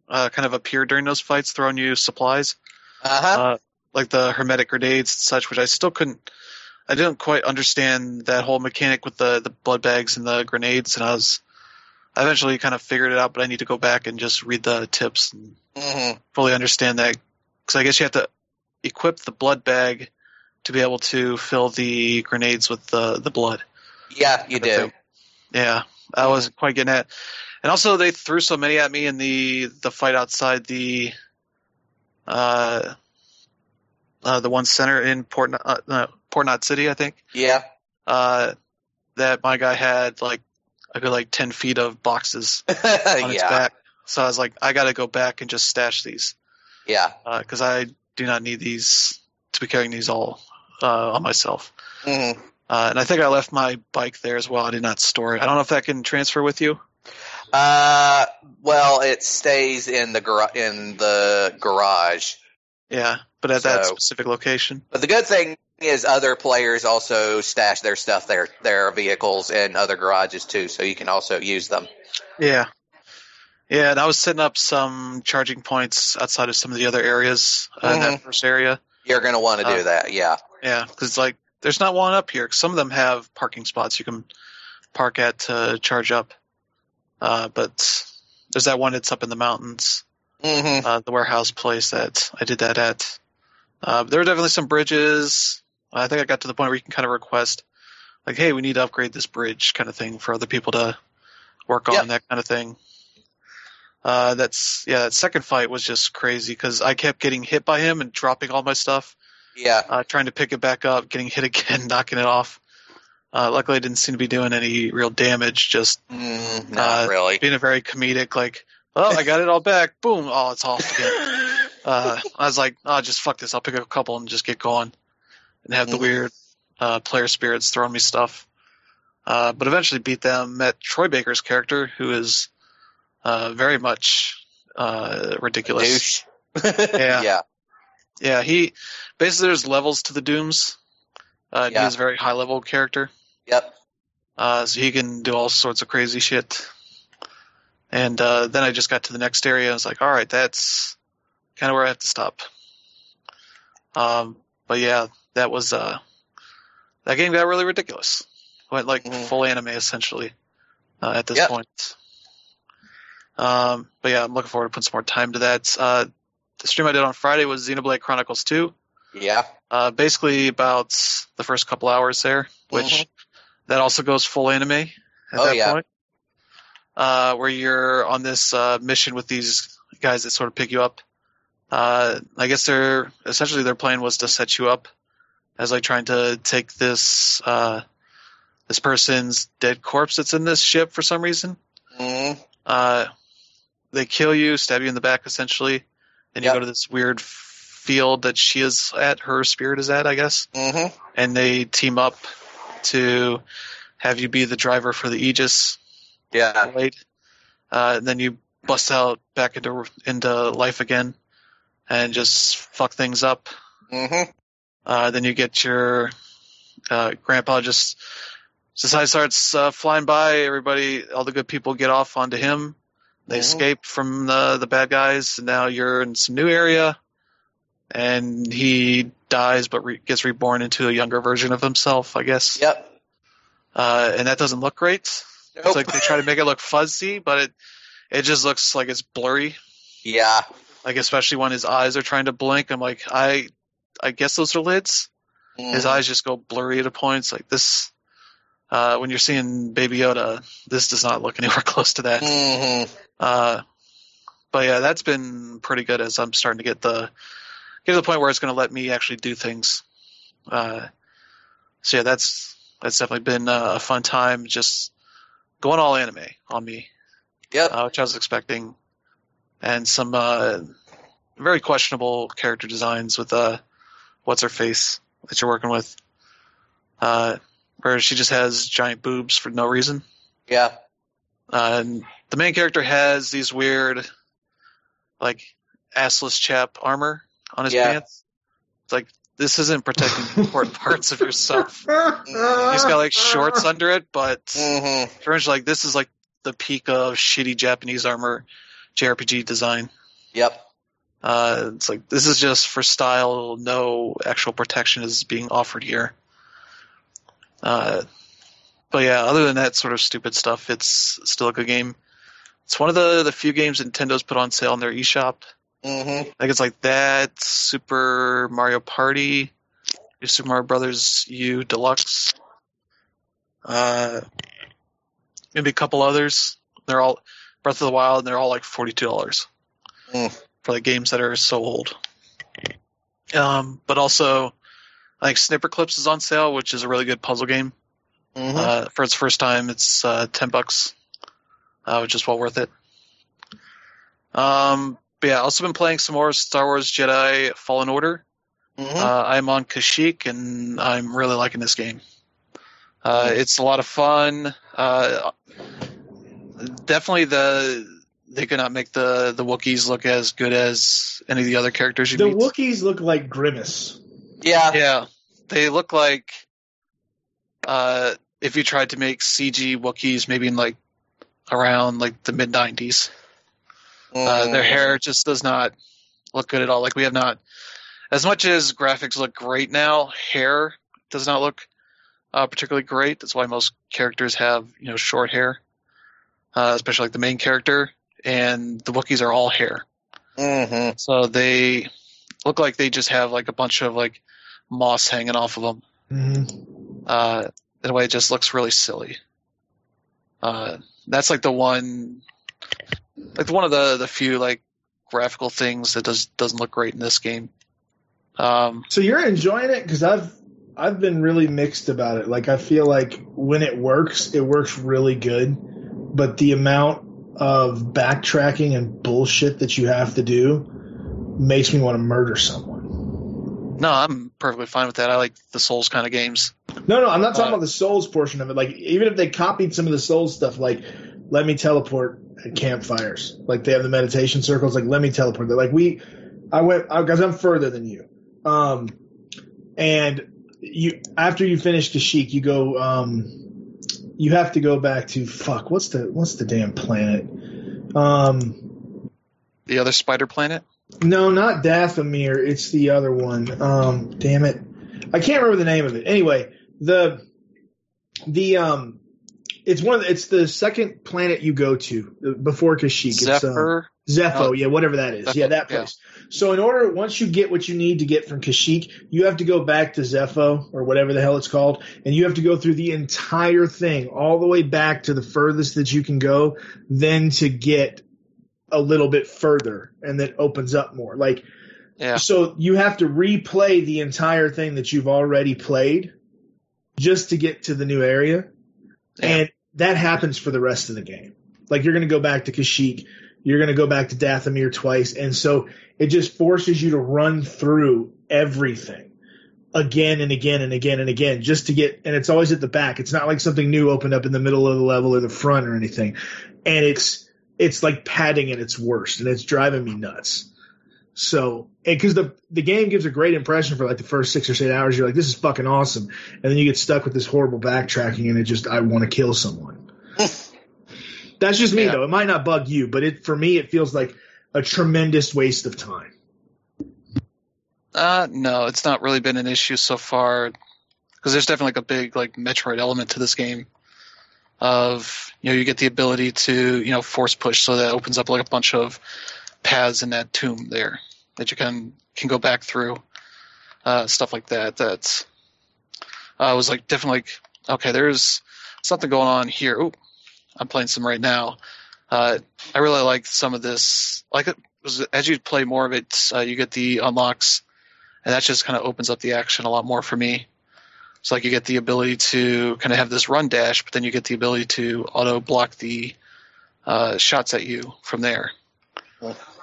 Speaker 3: uh, kind of appear during those fights, throwing you supplies,
Speaker 2: Uh huh.
Speaker 3: uh, like the hematic grenades and such, which I still couldn't. I didn't quite understand that whole mechanic with the the blood bags and the grenades, and I was. I eventually kind of figured it out, but I need to go back and just read the tips and
Speaker 2: hmm
Speaker 3: fully understand that. Because I guess you have to equip the blood bag to be able to fill the grenades with the the blood.
Speaker 2: Yeah, you do.
Speaker 3: Yeah, I wasn't quite getting at. And also, they threw so many at me in the the fight outside the uh, uh the one center in Port uh, uh, Port Knot City, I think.
Speaker 2: Yeah.
Speaker 3: Uh, that my guy had like a good like ten feet of boxes on its back. So I was like, I got to go back and just stash these
Speaker 2: Yeah.
Speaker 3: because I do not need these to be carrying these all uh, on myself.
Speaker 2: hmm
Speaker 3: Uh, and I think I left my bike there as well. I did not store it. I don't know if that can transfer with you.
Speaker 2: Uh, well, it stays in the gar- in the garage.
Speaker 3: Yeah, but at that specific location.
Speaker 2: But the good thing is, other players also stash their stuff, their their vehicles in other garages too, so you can also use them.
Speaker 3: Yeah. Yeah, and I was setting up some charging points outside of some of the other areas uh, in that first area.
Speaker 2: You're going to want to do
Speaker 3: Uh,
Speaker 2: that, yeah.
Speaker 3: Yeah, because like there's not one up here. Some of them have parking spots you can park at to charge up, uh, but there's that one that's up in the mountains,
Speaker 2: hmm
Speaker 3: uh, the warehouse place that I did that at. Uh, there were definitely some bridges. I think I got to the point where you can kind of request, like, "Hey, we need to upgrade this bridge," kind of thing for other people to work on that kind of thing. Uh, that's yeah. That second fight was just crazy because I kept getting hit by him and dropping all my stuff
Speaker 2: Yeah.
Speaker 3: uh, trying to pick it back up, getting hit again, knocking it off. Uh, luckily, it didn't seem to be doing any real damage. Just
Speaker 2: Mm, not
Speaker 3: Uh,
Speaker 2: really.
Speaker 3: being a very comedic, like, "Oh, I got it all back." Boom! Oh, it's off again. Uh, I was like, "Oh, just fuck this. I'll pick up a couple and just get going," and have the
Speaker 2: Mhm.
Speaker 3: weird uh, player spirits throwing me stuff. Uh, but eventually beat them. Met Troy Baker's character, who is uh, very much uh, ridiculous. Yeah.
Speaker 2: yeah.
Speaker 3: Yeah, he basically there's levels to the Dooms. Uh,
Speaker 2: Yeah.
Speaker 3: He's a very high level character,
Speaker 2: Yep.
Speaker 3: uh, so he can do all sorts of crazy shit. And uh, then I just got to the next area. I was like, all right, that's kind of where I have to stop. Um, but yeah, that was uh, that game got really ridiculous. Went like
Speaker 2: Mhm.
Speaker 3: full anime essentially uh, at this
Speaker 2: Yep.
Speaker 3: point. Um, but yeah, I'm looking forward to putting some more time to that. Uh, the stream I did on Friday was Xenoblade Chronicles 2.
Speaker 2: Yeah.
Speaker 3: Uh, basically about the first couple hours there, which
Speaker 2: Mhm.
Speaker 3: That also goes full anime at
Speaker 2: Oh,
Speaker 3: that
Speaker 2: yeah.
Speaker 3: point. Uh, where you're on this uh, mission with these guys that sort of pick you up. Uh, I guess their essentially their plan was to set you up as like trying to take this uh, this person's dead corpse that's in this ship for some reason. Uh, they kill you, stab you in the back essentially, and you
Speaker 2: Yep.
Speaker 3: go to this weird field that she is at, her spirit is at, I guess
Speaker 2: Mhm.
Speaker 3: and they team up to have you be the driver for the Aegis
Speaker 2: Yeah.
Speaker 3: blade. Uh, and then you bust out back into into life again and just fuck things up.
Speaker 2: Mhm.
Speaker 3: Uh, then you get your uh, grandpa just society starts uh, flying by. Everybody, all the good people get off onto him. They
Speaker 2: Mhm.
Speaker 3: escape from the the bad guys. And now you're in some new area, and he dies, but re- gets reborn into a younger version of himself. I guess.
Speaker 2: Yep.
Speaker 3: Uh, and that doesn't look great.
Speaker 2: Nope.
Speaker 3: It's like they try to make it look fuzzy, but it it just looks like it's blurry.
Speaker 2: yeah.
Speaker 3: Like especially when his eyes are trying to blink. I'm like, I I guess those are lids. His
Speaker 2: Mhm.
Speaker 3: eyes just go blurry at points. Like this, uh, when you're seeing Baby Yoda, this does not look anywhere close to that.
Speaker 2: Mhm.
Speaker 3: Uh, but yeah, that's been pretty good as I'm starting to get the get to the point where it's going to let me actually do things. Uh, so yeah, that's that's definitely been a fun time. Just going all anime on me,
Speaker 2: Yep.
Speaker 3: uh, which I was expecting, and some uh, very questionable character designs with uh, what's her face that you're working with, uh, where she just has giant boobs for no reason.
Speaker 2: Yeah.
Speaker 3: Uh, and the main character has these weird, like, assless chap armor on his
Speaker 2: Yeah.
Speaker 3: pants. It's like this isn't protecting important parts of yourself.
Speaker 4: He's
Speaker 3: got like shorts under it, but pretty much like this is like the peak of shitty Japanese armor JRPG design.
Speaker 2: Yep.
Speaker 3: Uh, it's like this is just for style. No actual protection is being offered here. Uh, but yeah, other than that sort of stupid stuff, it's still a good game. It's one of the the few games Nintendo's put on sale in their eShop.
Speaker 2: Mhm.
Speaker 3: I think it's like that, Super Mario Party, Super Mario Brothers U Deluxe, uh, maybe a couple others. They're all Breath of the Wild, and they're all like forty two dollars
Speaker 2: Mm.
Speaker 3: for the games that are so old. Um, but also, I think Snipper Clips is on sale, which is a really good puzzle game.
Speaker 2: Mhm.
Speaker 3: Uh, for its first time, it's uh, ten bucks, uh, which is well worth it. Um, but yeah, also been playing some more Star Wars Jedi Fallen Order.
Speaker 2: Mhm.
Speaker 3: Uh, I'm on Kashyyyk, and I'm really liking this game. Uh, it's a lot of fun. Uh, definitely the they could not make the the Wookiees look as good as any of the other characters you
Speaker 4: The
Speaker 3: meet.
Speaker 4: The Wookiees look like Grimace.
Speaker 2: yeah.
Speaker 3: Yeah, they look like uh, if you tried to make CG Wookiees maybe in like around like the mid '90s. Uh,
Speaker 2: Mhm.
Speaker 3: their hair just does not look good at all. Like we have not, as much as graphics look great now, hair does not look uh, particularly great. That's why most characters have you know short hair, uh, especially like the main character. And the Wookiees are all hair,
Speaker 2: Mhm.
Speaker 3: so they look like they just have like a bunch of like moss hanging off of them.
Speaker 4: Mm-hmm.
Speaker 3: Uh, in a way, it just looks really silly. Uh, that's like the one, like the one of the the few like graphical things that does doesn't look great in this game. Um,
Speaker 4: So you're enjoying it because I've I've been really mixed about it. Like I feel like when it works, it works really good, but the amount of backtracking and bullshit that you have to do makes me want to murder someone.
Speaker 3: no, I'm perfectly fine with that. I like the Souls kind of games.
Speaker 4: No, no, I'm not talking
Speaker 3: Uh,
Speaker 4: about the Souls portion of it. Like even if they copied some of the Souls stuff, like let me teleport campfires. Like they have the meditation circles. Like let me teleport. They're like we, I went because I'm further than you. Um, and you after you finish Kashyyyk, you go. Um, you have to go back to fuck. What's the what's the damn planet? Um,
Speaker 3: The other Spider Planet.
Speaker 4: no, not Dathomir. It's the other one. Um, damn it, I can't remember the name of it. Anyway, the the um, It's one. Of the, it's the second planet you go to uh, before Kashyyyk. It's, uh,
Speaker 3: Zephyr.
Speaker 4: Zeffo,
Speaker 3: Oh.
Speaker 4: yeah, whatever that is.
Speaker 3: Zeffo,
Speaker 4: yeah, that
Speaker 3: yeah.
Speaker 4: place. So in order, once you get what you need to get from Kashyyyk, you have to go back to Zeffo or whatever the hell it's called, and you have to go through the entire thing all the way back to the furthest that you can go, then to get a little bit further, and then opens up more. Like,
Speaker 3: Yeah.
Speaker 4: so you have to replay the entire thing that you've already played just to get to the new area.
Speaker 3: Yeah.
Speaker 4: And that happens for the rest of the game. Like you're going to go back to Kashyyyk, you're going to go back to Dathomir twice, and so it just forces you to run through everything again and again and again and again just to get and it's always at the back. It's not like something new opened up in the middle of the level or the front or anything. And it's it's like padding at its worst and it's driving me nuts. So, because the the game gives a great impression for like the first six or eight hours, you're like, "This is fucking awesome," and then you get stuck with this horrible backtracking, and it just, I want to kill someone. That's just me
Speaker 3: Yeah.
Speaker 4: though. It might not bug you, but it for me, it feels like a tremendous waste of time.
Speaker 3: Uh, no, it's not really been an issue so far because there's definitely like a big like Metroid element to this game. Of you know, you get the ability to you know force push, so that opens up like a bunch of paths in that tomb there that you can can go back through, uh, stuff like that. That uh, was like definitely like okay, there's something going on here. Ooh, I'm playing some right now. Uh, I really like some of this. Like as you play more of it, uh, you get the unlocks and that just kind of opens up the action a lot more for me. It's like you get the ability to kind of have this run dash, but then you get the ability to auto block the uh, shots at you from there.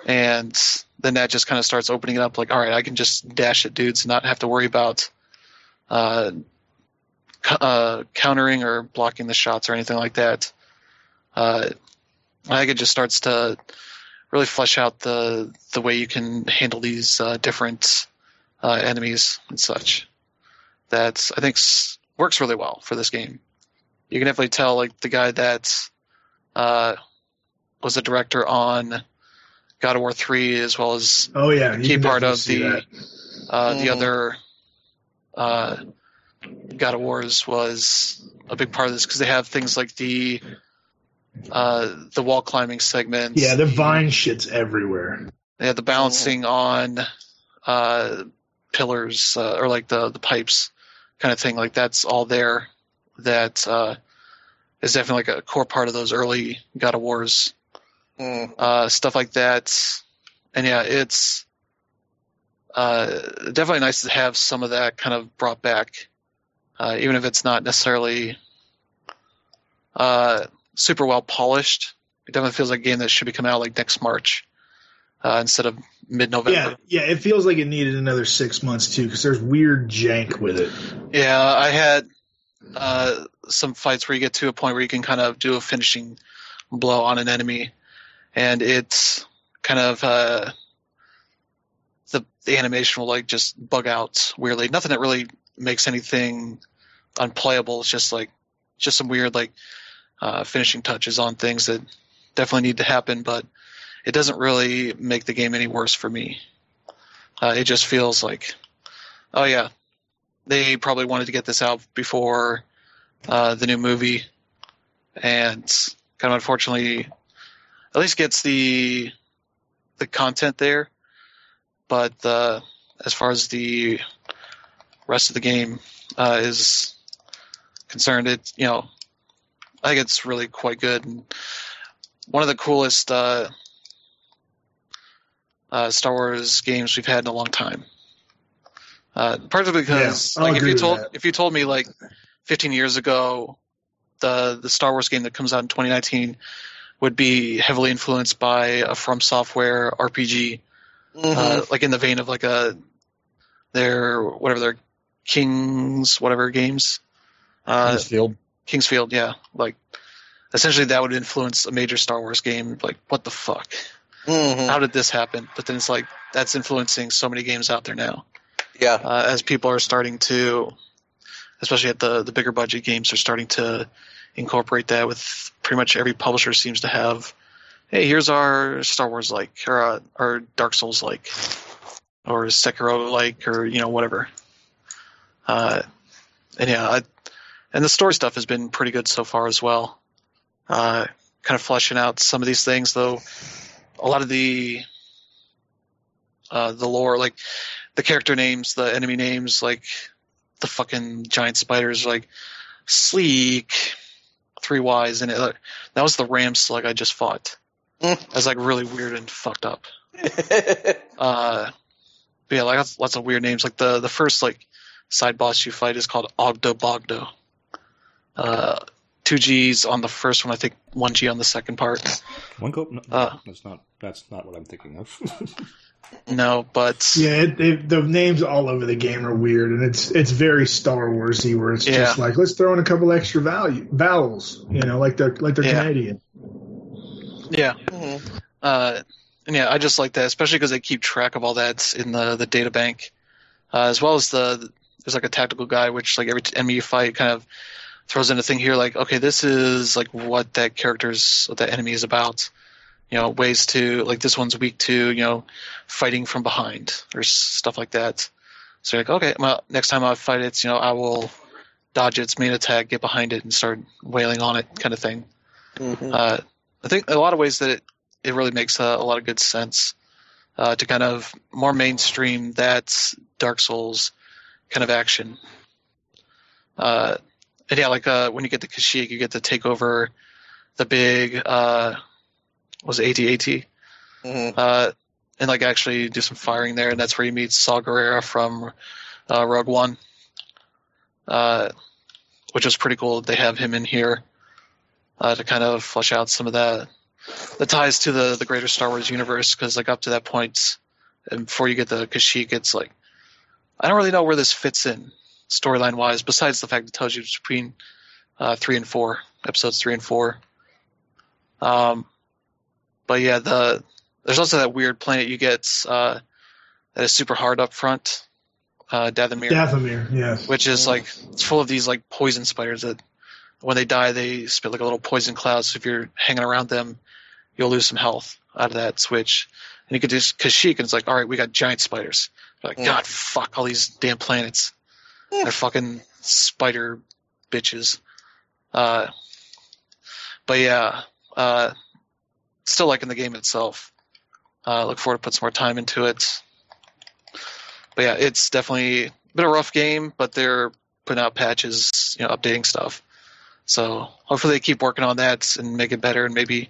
Speaker 3: And then that just kind of starts opening it up like, all right, I can just dash at dudes and not have to worry about uh, uh, countering or blocking the shots or anything like that. Uh, I think it just starts to really flesh out the the way you can handle these uh, different uh, enemies and such. That I think s- works really well for this game. You can definitely tell, like the guy that uh, was the director on God of War three, as well as
Speaker 4: Oh yeah, you
Speaker 3: key part of the
Speaker 4: that.
Speaker 3: uh, the
Speaker 2: Mhm.
Speaker 3: other uh, God of Wars was a big part of this because they have things like the uh, the wall climbing segments.
Speaker 4: Yeah, the
Speaker 3: the-
Speaker 4: vine shit's everywhere.
Speaker 3: yeah, the balancing on uh, pillars uh, or like the the pipes kind of thing. Like that's all there. That uh, is definitely like a core part of those early God of Wars
Speaker 2: Mm.
Speaker 3: uh, stuff like that. And yeah, it's uh, definitely nice to have some of that kind of brought back, uh, even if it's not necessarily uh, super well polished. It definitely feels like a game that should be coming out like next March uh, instead of mid-November.
Speaker 4: Yeah, yeah, it feels like it needed another six months too, because there's weird jank with it.
Speaker 3: Yeah, I had uh, some fights where you get to a point where you can kind of do a finishing blow on an enemy, and it's kind of uh, the the animation will like just bug out weirdly. Nothing that really makes anything unplayable. It's just like just some weird like uh, finishing touches on things that definitely need to happen, but it doesn't really make the game any worse for me. Uh, it just feels like, oh yeah, they probably wanted to get this out before uh, the new movie, and kind of unfortunately, at least gets the the content there, but uh, as far as the rest of the game uh, is concerned, it you know, I think it's really quite good. And one of the coolest uh, uh, Star Wars games we've had in a long time. Uh, partly because
Speaker 4: Yeah,
Speaker 3: like if you told
Speaker 4: that.
Speaker 3: if you told me like 15 years ago the the Star Wars game that comes out in 2019 would be heavily influenced by a From Software RPG,
Speaker 2: Mhm.
Speaker 3: uh, like in the vein of like a their whatever their Kings whatever games, uh,
Speaker 1: Kingsfield.
Speaker 3: Kingsfield, yeah, like essentially that would influence a major Star Wars game. Like what the fuck?
Speaker 2: Mhm.
Speaker 3: How did this happen? But then it's like that's influencing so many games out there now
Speaker 2: Yeah.
Speaker 3: uh, as people are starting to, especially at the the bigger budget games, are starting to incorporate that with pretty much every publisher seems to have. Hey, here's our Star Wars like, or uh, our Dark Souls like, or Sekiro like, or you know whatever. Uh, and yeah, I, and the story stuff has been pretty good so far as well. Uh, kind of fleshing out some of these things, though. A lot of the uh, the lore, like the character names, the enemy names, like the fucking giant spiders, like sleek, three Y's in it. Like, that was the ram slug I just fought. That's like really weird and fucked up. Uh, but yeah, like lots, lots of weird names. Like the the first like side boss you fight is called Oggdo Bogdo. Uh, two G's on the first one, I think one G on the second part.
Speaker 5: One go. No,
Speaker 3: Uh.
Speaker 5: that's not. That's not what I'm thinking of.
Speaker 3: No, but
Speaker 4: Yeah, it, it, the names all over the game are weird, and it's it's very Star Warsy, where it's just like let's throw in a couple extra value vowels, you know, like they're like they're
Speaker 3: Yeah.
Speaker 4: Canadian.
Speaker 3: yeah,
Speaker 2: Mhm.
Speaker 3: uh, and yeah, I just like that, especially because they keep track of all that in the the data bank, uh, as well as the there's like a tactical guy, which like every enemy you fight kind of throws in a thing here like okay this is like what that character's what that enemy is about, you know ways to like this one's weak to you know fighting from behind or s- stuff like that. So you're like okay, well next time I fight it, you know I will dodge its main attack, get behind it, and start wailing on it, kind of thing.
Speaker 2: Mhm.
Speaker 3: Uh, I think a lot of ways that it, it really makes uh, a lot of good sense uh, to kind of more mainstream that Dark Souls kind of action. Uh, and yeah, like uh, when you get the Kashyyyk, you get to take over the big uh, was it AT-AT?
Speaker 2: Mhm.
Speaker 3: uh, and like actually do some firing there, and that's where you meet Saw Gerrera from uh, Rogue One, uh, which is pretty cool. They have him in here uh, to kind of flesh out some of that the ties to the the greater Star Wars universe. Because like up to that point, and before you get the Kashyyyk, it's like I don't really know where this fits in storyline wise. Besides the fact it tells you between uh, three and four episodes, three and four. Um, but yeah, the there's also that weird planet you get uh, that is super hard up front, uh, Dathomir,
Speaker 4: Dathomir, yes.
Speaker 3: which is like it's full of these like poison spiders that when they die they spit like a little poison cloud. So if you're hanging around them, you'll lose some health out of that switch. And you could just Kashyyyk, and it's like, all right, we got giant spiders. You're like,
Speaker 2: Mm.
Speaker 3: God, fuck all these damn planets. They're fucking spider bitches. Uh, but yeah, uh, still liking the game itself. Uh, look forward to put some more time into it. But yeah, it's definitely been a rough game, but they're putting out patches, you know, updating stuff. So hopefully they keep working on that and make it better, and maybe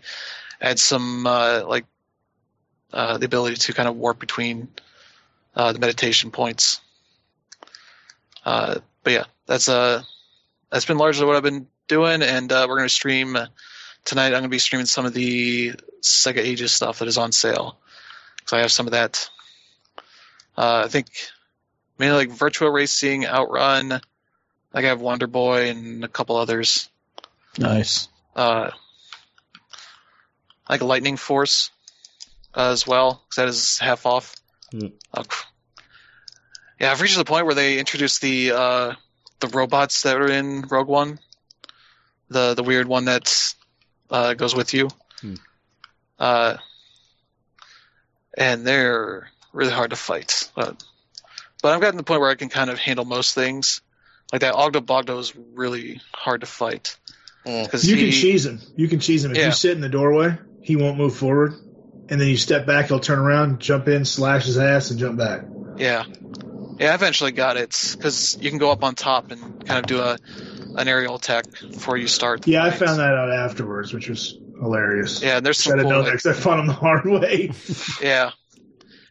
Speaker 3: add some uh, like uh, the ability to kind of warp between uh, the meditation points. Uh, but yeah, that's uh, that's been largely what I've been doing, and uh, we're going to stream uh, tonight. I'm going to be streaming some of the Sega Ages stuff that is on sale because I have some of that. Uh, I think mainly like Virtua Racing, Outrun. I think I have Wonder Boy and a couple others.
Speaker 1: Nice.
Speaker 3: Uh, like Lightening Force uh, as well because that is half off. Cr- yeah, I've reached the point where they introduced the uh, the robots that are in Rogue One, the the weird one that uh, goes with you.
Speaker 5: Hmm.
Speaker 3: Uh, and they're really hard to fight. But, but I've gotten to the point where I can kind of handle most things. Like that Oggdo Bogdo is really hard to fight.
Speaker 2: Mm.
Speaker 3: 'Cause
Speaker 4: You
Speaker 3: he,
Speaker 4: can cheese him. You can cheese him. If
Speaker 3: Yeah.
Speaker 4: you sit in the doorway, he won't move forward. And then you step back, he'll turn around, jump in, slash his ass, and jump back.
Speaker 3: Yeah, yeah. I eventually got it because you can go up on top and kind of do a an aerial attack before you start.
Speaker 4: Yeah, I found that out afterwards, which was hilarious.
Speaker 3: Yeah, there's some cool.
Speaker 4: known that I found him the hard way.
Speaker 3: yeah, yeah.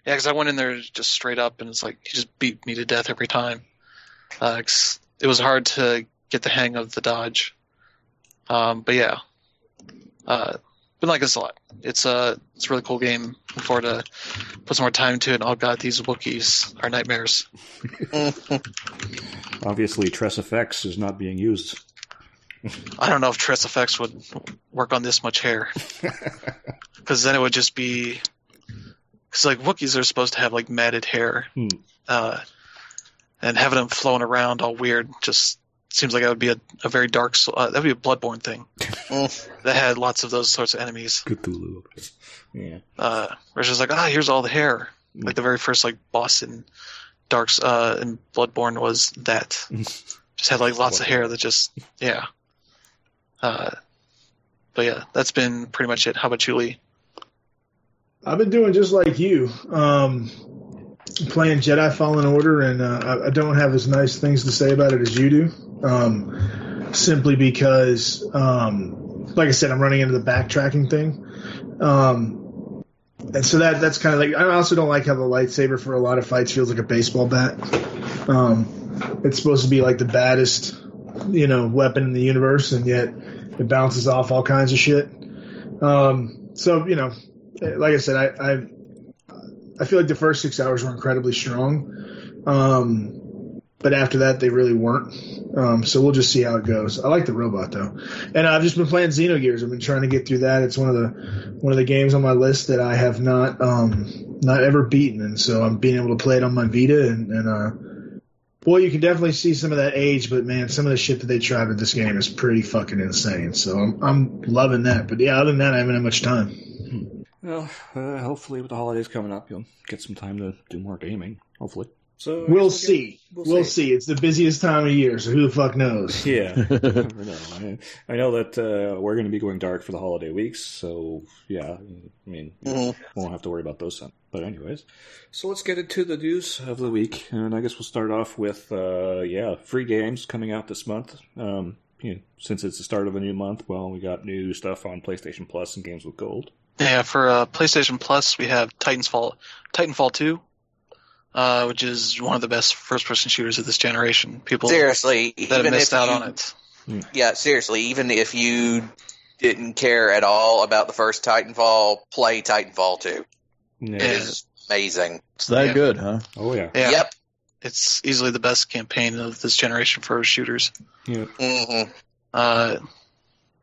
Speaker 3: Because I went in there just straight up, and it's like he just beat me to death every time. Uh, it was hard to get the hang of the dodge. Um, but yeah, uh, been like this a lot. It's a it's a really cool game. Looking forward to put some more time into it. And oh god, these Wookiees are nightmares.
Speaker 5: Obviously, TressFX is not being used.
Speaker 3: I don't know if TressFX would work on this much hair, because then it would just be because like Wookiees are supposed to have like matted hair,
Speaker 5: Hmm.
Speaker 3: uh, and having them flowing around all weird just seems like that would be a, a very dark. Uh, that would be a Bloodborne thing
Speaker 2: Mm.
Speaker 3: that had lots of those sorts of enemies.
Speaker 5: Cthulhu. Yeah.
Speaker 3: Uh, where it's like ah, here's all the hair.
Speaker 5: Hmm.
Speaker 3: Like the very first like boss in Darks uh, in Bloodborne was that. just just had like lots of hair that just yeah. Uh, but yeah, that's been pretty much it. How about you, Lee?
Speaker 4: I've been doing just like you, um, playing Jedi Fallen Order, and uh, I, don't have as nice things to say about it as you do. Um, simply because, um, like I said, I'm running into the backtracking thing. Um, and so that that's kind of like I also don't like how the lightsaber for a lot of fights feels like a baseball bat. Um, it's supposed to be like the baddest, you know, weapon in the universe, and yet it bounces off all kinds of shit. Um, so you know, like I said, I, I I feel like the first six hours were incredibly strong, um, but after that they really weren't. Um, so we'll just see how it goes. I like the robot though, and I've just been playing Xenogears. I've been trying to get through that. It's one of the one of the games on my list that I have not um, not ever beaten, and so I'm being able to play it on my Vita. And, and uh, boy, you can definitely see some of that age, but man, some of the shit that they tried with this game is pretty fucking insane. So I'm I'm loving that. But yeah, other than that, I haven't had much time.
Speaker 5: Well, uh, hopefully with the holidays coming up, you'll get some time to do more gaming. Hopefully. So
Speaker 4: We'll
Speaker 5: I guess
Speaker 4: see.
Speaker 5: We'll
Speaker 4: We'll,
Speaker 5: see.
Speaker 4: see. It's the busiest time of year, so who the fuck knows?
Speaker 5: Yeah, you know. I, I know that uh, we're going to be going dark for the holiday weeks, so yeah. I mean,
Speaker 2: Mhm.
Speaker 5: won't have to worry about those. But anyways, so let's get into the news of the week, and I guess we'll start off with uh, yeah, free games coming out this month. Um, you know, since it's the start of a new month, well, we got new stuff on PlayStation Plus and Games with Gold.
Speaker 3: Yeah, for uh, PlayStation Plus, we have Titanfall, Titanfall 2, uh, which is one of the best first-person shooters of this generation. People
Speaker 2: Seriously,
Speaker 3: that have
Speaker 2: even
Speaker 3: missed
Speaker 2: if
Speaker 3: out
Speaker 2: you,
Speaker 3: on it.
Speaker 2: Yeah, seriously, even if you didn't care at all about the first Titanfall, play Titanfall 2.
Speaker 5: Yeah.
Speaker 2: It is amazing.
Speaker 1: It's that
Speaker 3: Yeah.
Speaker 1: good, huh?
Speaker 5: Oh yeah.
Speaker 3: Yeah,
Speaker 2: Yep.
Speaker 3: it's easily the best campaign of this generation for shooters.
Speaker 5: Yeah.
Speaker 2: hmm
Speaker 3: Uh,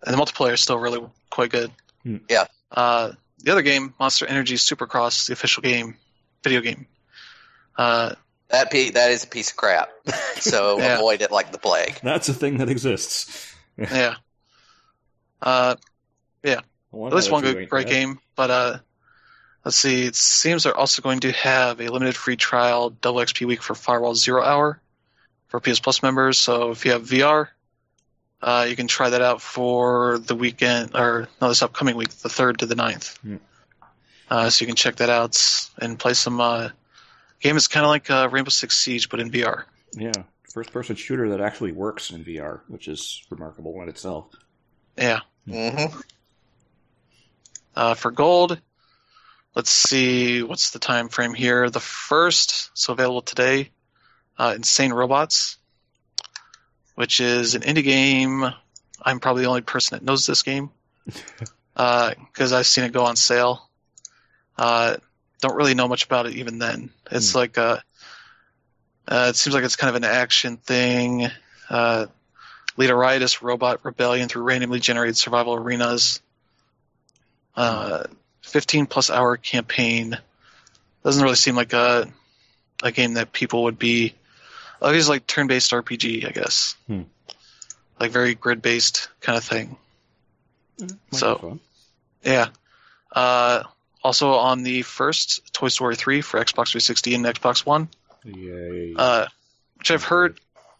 Speaker 3: and the multiplayer is still really quite good.
Speaker 5: Hmm.
Speaker 2: Yeah.
Speaker 3: Uh, the other game, Monster Energy Supercross, the official game, video game. Uh,
Speaker 2: That pe- that is a piece of crap. so
Speaker 3: Yeah.
Speaker 2: avoid it like the plague.
Speaker 5: That's a thing that exists.
Speaker 3: yeah. Uh,
Speaker 5: One
Speaker 3: at least one good, great
Speaker 5: bad.
Speaker 3: game, but uh, let's see. It seems they're also going to have a limited free trial double XP week for Firewall Zero Hour for PS Plus members. So if you have VR, uh, you can try that out for the weekend or no, this upcoming week, the third to the 9th.
Speaker 5: Hmm.
Speaker 3: Uh, so you can check that out and play some. Uh, game is kind of like uh, Rainbow Six Siege, but in VR.
Speaker 5: Yeah, first person shooter that actually works in VR, which is remarkable in itself.
Speaker 3: Yeah.
Speaker 2: hmm
Speaker 3: Uh, for gold, let's see what's the time frame here. The first, so available today, uh, Insane Robots, which is an indie game. I'm probably the only person that knows this game because I've seen it go on sale. Uh, don't really know much about it even then. It's
Speaker 5: Hmm.
Speaker 3: like a, uh, it seems like it's kind of an action thing. Uh, lead a riotous robot rebellion through randomly generated survival arenas uh, 15 plus hour campaign. Doesn't really seem like a a game that people would be. It's like turn based RPG, I guess.
Speaker 5: Hmm.
Speaker 3: Like very grid based kind of thing. So- Yeah. Uh, also on the first Toy Story 3 for Xbox 360 and Xbox One,
Speaker 5: Yay.
Speaker 3: uh, which I've heard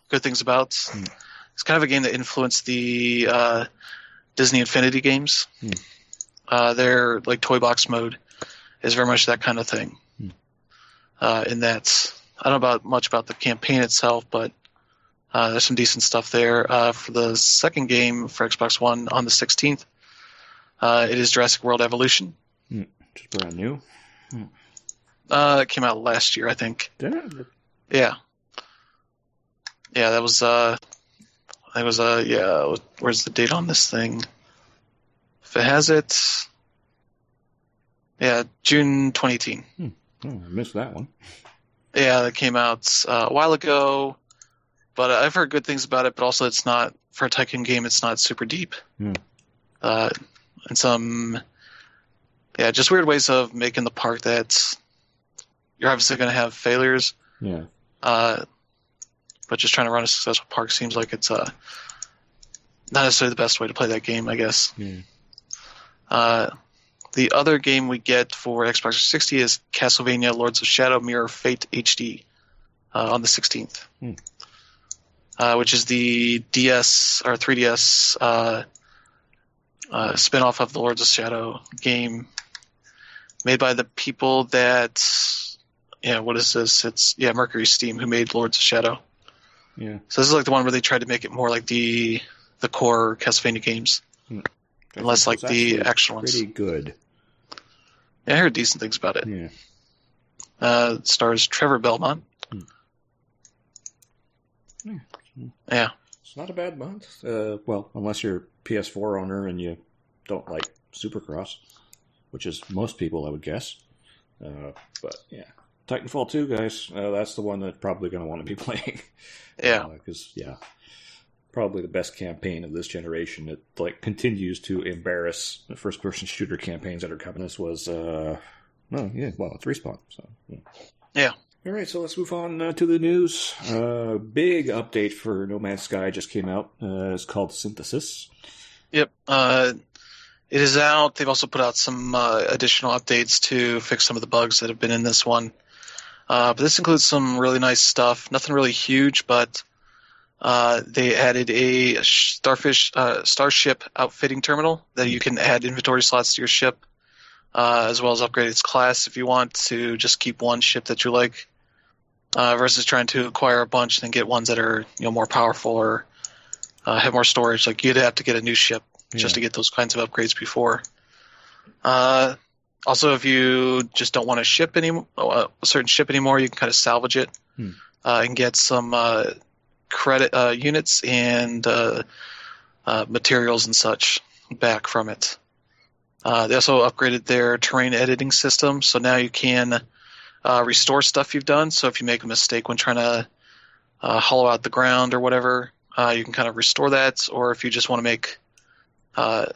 Speaker 3: good things about.
Speaker 5: Hmm.
Speaker 3: It's kind of a game that influenced the uh, Disney Infinity games.
Speaker 5: Hmm.
Speaker 3: Uh, their like toy box mode is very much that kind of thing.
Speaker 5: Hmm.
Speaker 3: Uh, in that, I don't know about much about the campaign itself, but uh, there's some decent stuff there. Uh, for the second game for Xbox One on the 16th, uh, it is Jurassic World Evolution.
Speaker 5: Just brand new.
Speaker 3: Uh, it came out last year, I think.
Speaker 5: Did it?
Speaker 3: Yeah. Yeah, that was uh that was uh yeah, where's the date on this thing? If it has it Yeah, June 2018.
Speaker 5: Oh, I missed that one.
Speaker 3: Yeah, that came out uh, a while ago, but I've heard good things about it, but also it's not for a tycoon game, it's not super deep.
Speaker 5: Hmm.
Speaker 3: Uh and some yeah, just weird ways of making the park that you're obviously going to have failures,
Speaker 5: Yeah.
Speaker 3: uh, but just trying to run a successful park seems like it's uh, not necessarily the best way to play that game, I guess.
Speaker 5: Yeah.
Speaker 3: Uh, the other game we get for Xbox 360 is Castlevania Lords of Shadow Mirror Fate HD uh, on the 16th.
Speaker 5: Hmm.
Speaker 3: uh, which is the DS or 3DS uh, uh, spinoff of the Lords of Shadow game, made by the people that, yeah, what is this? It's yeah, MercurySteam, who made Lords of Shadow.
Speaker 5: Yeah.
Speaker 3: So this is like the one where they tried to make it more like the the core Castlevania games, Unless, like, the action ones.
Speaker 5: Pretty good.
Speaker 3: Yeah, I heard decent things about it.
Speaker 5: Yeah.
Speaker 3: Uh, it stars Trevor Belmont.
Speaker 5: Hmm. Yeah.
Speaker 3: Yeah.
Speaker 5: It's not a bad month. Uh, well, unless you're PS4 owner and you don't like Supercross, which is most people, I would guess. Uh, but yeah, Titanfall 2, guys. Uh, that's the one that probably going to want to be playing.
Speaker 3: Yeah.
Speaker 5: Because yeah, probably the best campaign of this generation. It like continues to embarrass the first-person shooter campaigns that are coming. This was, uh, no, yeah, well, it's respawn. So yeah.
Speaker 3: Yeah.
Speaker 5: All right, so let's move on uh, to the news. Uh, big update for No Man's Sky just came out. Uh, it's called Synthesis.
Speaker 3: Yep. Uh, it is out. They've also put out some uh, additional updates to fix some of the bugs that have been in this one. Uh, but this includes some really nice stuff. Nothing really huge, but uh, they added a starfish uh, starship outfitting terminal that you can add inventory slots to your ship, uh, as well as upgrade its class if you want to just keep one ship that you like, uh, versus trying to acquire a bunch and then get ones that are you know more powerful or uh, have more storage. Like you'd have to get a new ship just to get those kinds of upgrades before. Uh, also, if you just don't want to ship any a certain ship anymore, you can kind of salvage it
Speaker 5: Hmm.
Speaker 3: uh, and get some uh, credit uh, units and uh, uh, materials and such back from it. Uh, they also upgraded their terrain editing system, so now you can uh, restore stuff you've done. So if you make a mistake when trying to uh, hollow out the ground or whatever, uh, you can kind of restore that. Or if you just want to make uh,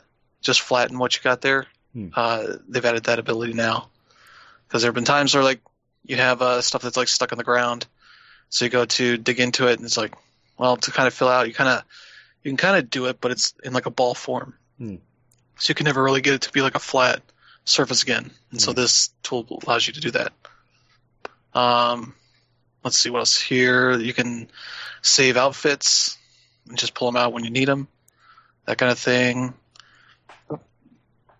Speaker 3: just flatten what you got there,
Speaker 5: Hmm.
Speaker 3: uh, they've added that ability now. Because there have been times where like you have uh, stuff that's like stuck in the ground, so you go to dig into it, and it's like, well, to kind of fill out, you kind of you can kind of do it, but it's in like a ball form,
Speaker 5: Hmm.
Speaker 3: so you can never really get it to be like a flat surface again. And so
Speaker 5: Hmm.
Speaker 3: this tool allows you to do that. Um, let's see what else here. You can save outfits and just pull them out when you need them, that kind of thing.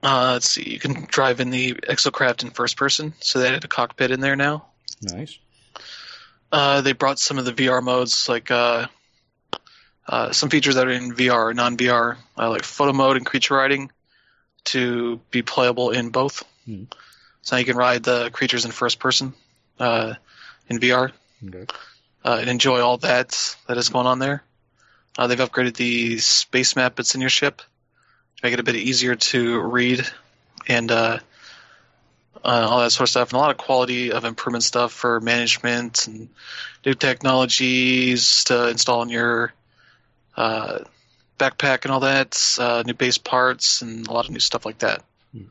Speaker 3: Uh, let's see. You can drive in the exocraft in first person, so they added a cockpit in there now.
Speaker 5: Nice.
Speaker 3: Uh, they brought some of the VR modes, like uh, uh, some features that are in VR or non-VR, uh, like photo mode and creature riding, to be playable in both.
Speaker 5: Hmm.
Speaker 3: So now you can ride the creatures in first person uh, in VR
Speaker 5: Okay.
Speaker 3: uh, and enjoy all that that is going on there. Uh, they've upgraded the space map that's in your ship to make it a bit easier to read and uh, uh, all that sort of stuff, and a lot of quality of improvement stuff for management and new technologies to install in your uh, backpack and all that, uh, new base parts, and a lot of new stuff like that.
Speaker 5: Hmm.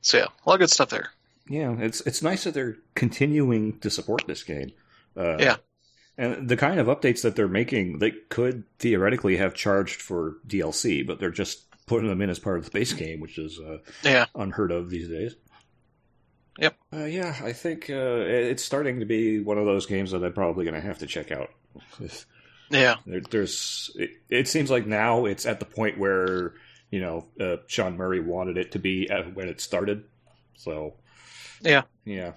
Speaker 3: So yeah, a lot of good stuff there.
Speaker 5: Yeah, it's it's nice that they're continuing to support this game. Uh,
Speaker 3: Yeah.
Speaker 5: And the kind of updates that they're making, they could theoretically have charged for DLC, but they're just putting them in as part of the base game, which is uh,
Speaker 3: Yeah.
Speaker 5: unheard of these days.
Speaker 3: Yep.
Speaker 5: Uh, yeah, I think uh, it's starting to be one of those games that I'm probably going to have to check out.
Speaker 3: Yeah.
Speaker 5: There, there's, it, it seems like now it's at the point where you know uh, Sean Murray wanted it to be at, when it started. So,
Speaker 3: Yeah.
Speaker 5: yeah.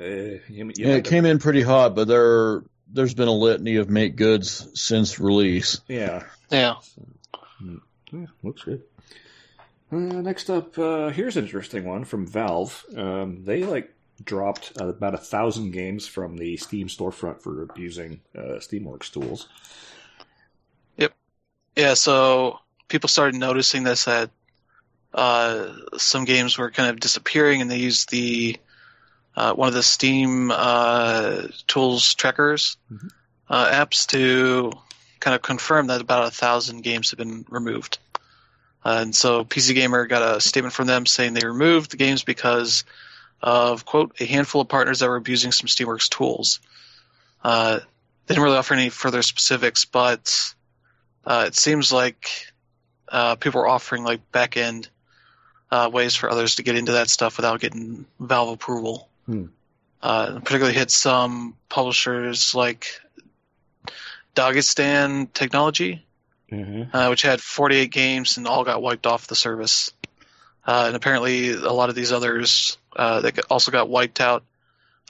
Speaker 5: Uh, you, you
Speaker 1: Yeah,
Speaker 5: might
Speaker 1: it came in pretty hot, but there there's been a litany of make goods since release.
Speaker 5: yeah.
Speaker 3: Yeah.
Speaker 5: Yeah, looks good. Uh, next up, uh, here's an interesting one from Valve. Um, they like dropped uh, about a thousand games from the Steam storefront for abusing uh, SteamWorks tools. Yep.
Speaker 3: Yeah, so people started noticing this that uh, some games were kind of disappearing, and they used the uh, one of the Steam uh, tools trackers
Speaker 5: Mhm.
Speaker 3: uh, apps to kind of confirm that about a thousand games have been removed. Uh, and so PC Gamer got a statement from them saying they removed the games because of quote a handful of partners that were abusing some Steamworks tools. Uh, they didn't really offer any further specifics, but uh, it seems like uh, people are offering like back end uh, ways for others to get into that stuff without getting Valve approval.
Speaker 5: Hmm.
Speaker 3: Uh, particularly hit some publishers like Dagestan Technology,
Speaker 5: Mhm.
Speaker 3: uh, which had 48 games and all got wiped off the service. Uh, and apparently, a lot of these others uh, that also got wiped out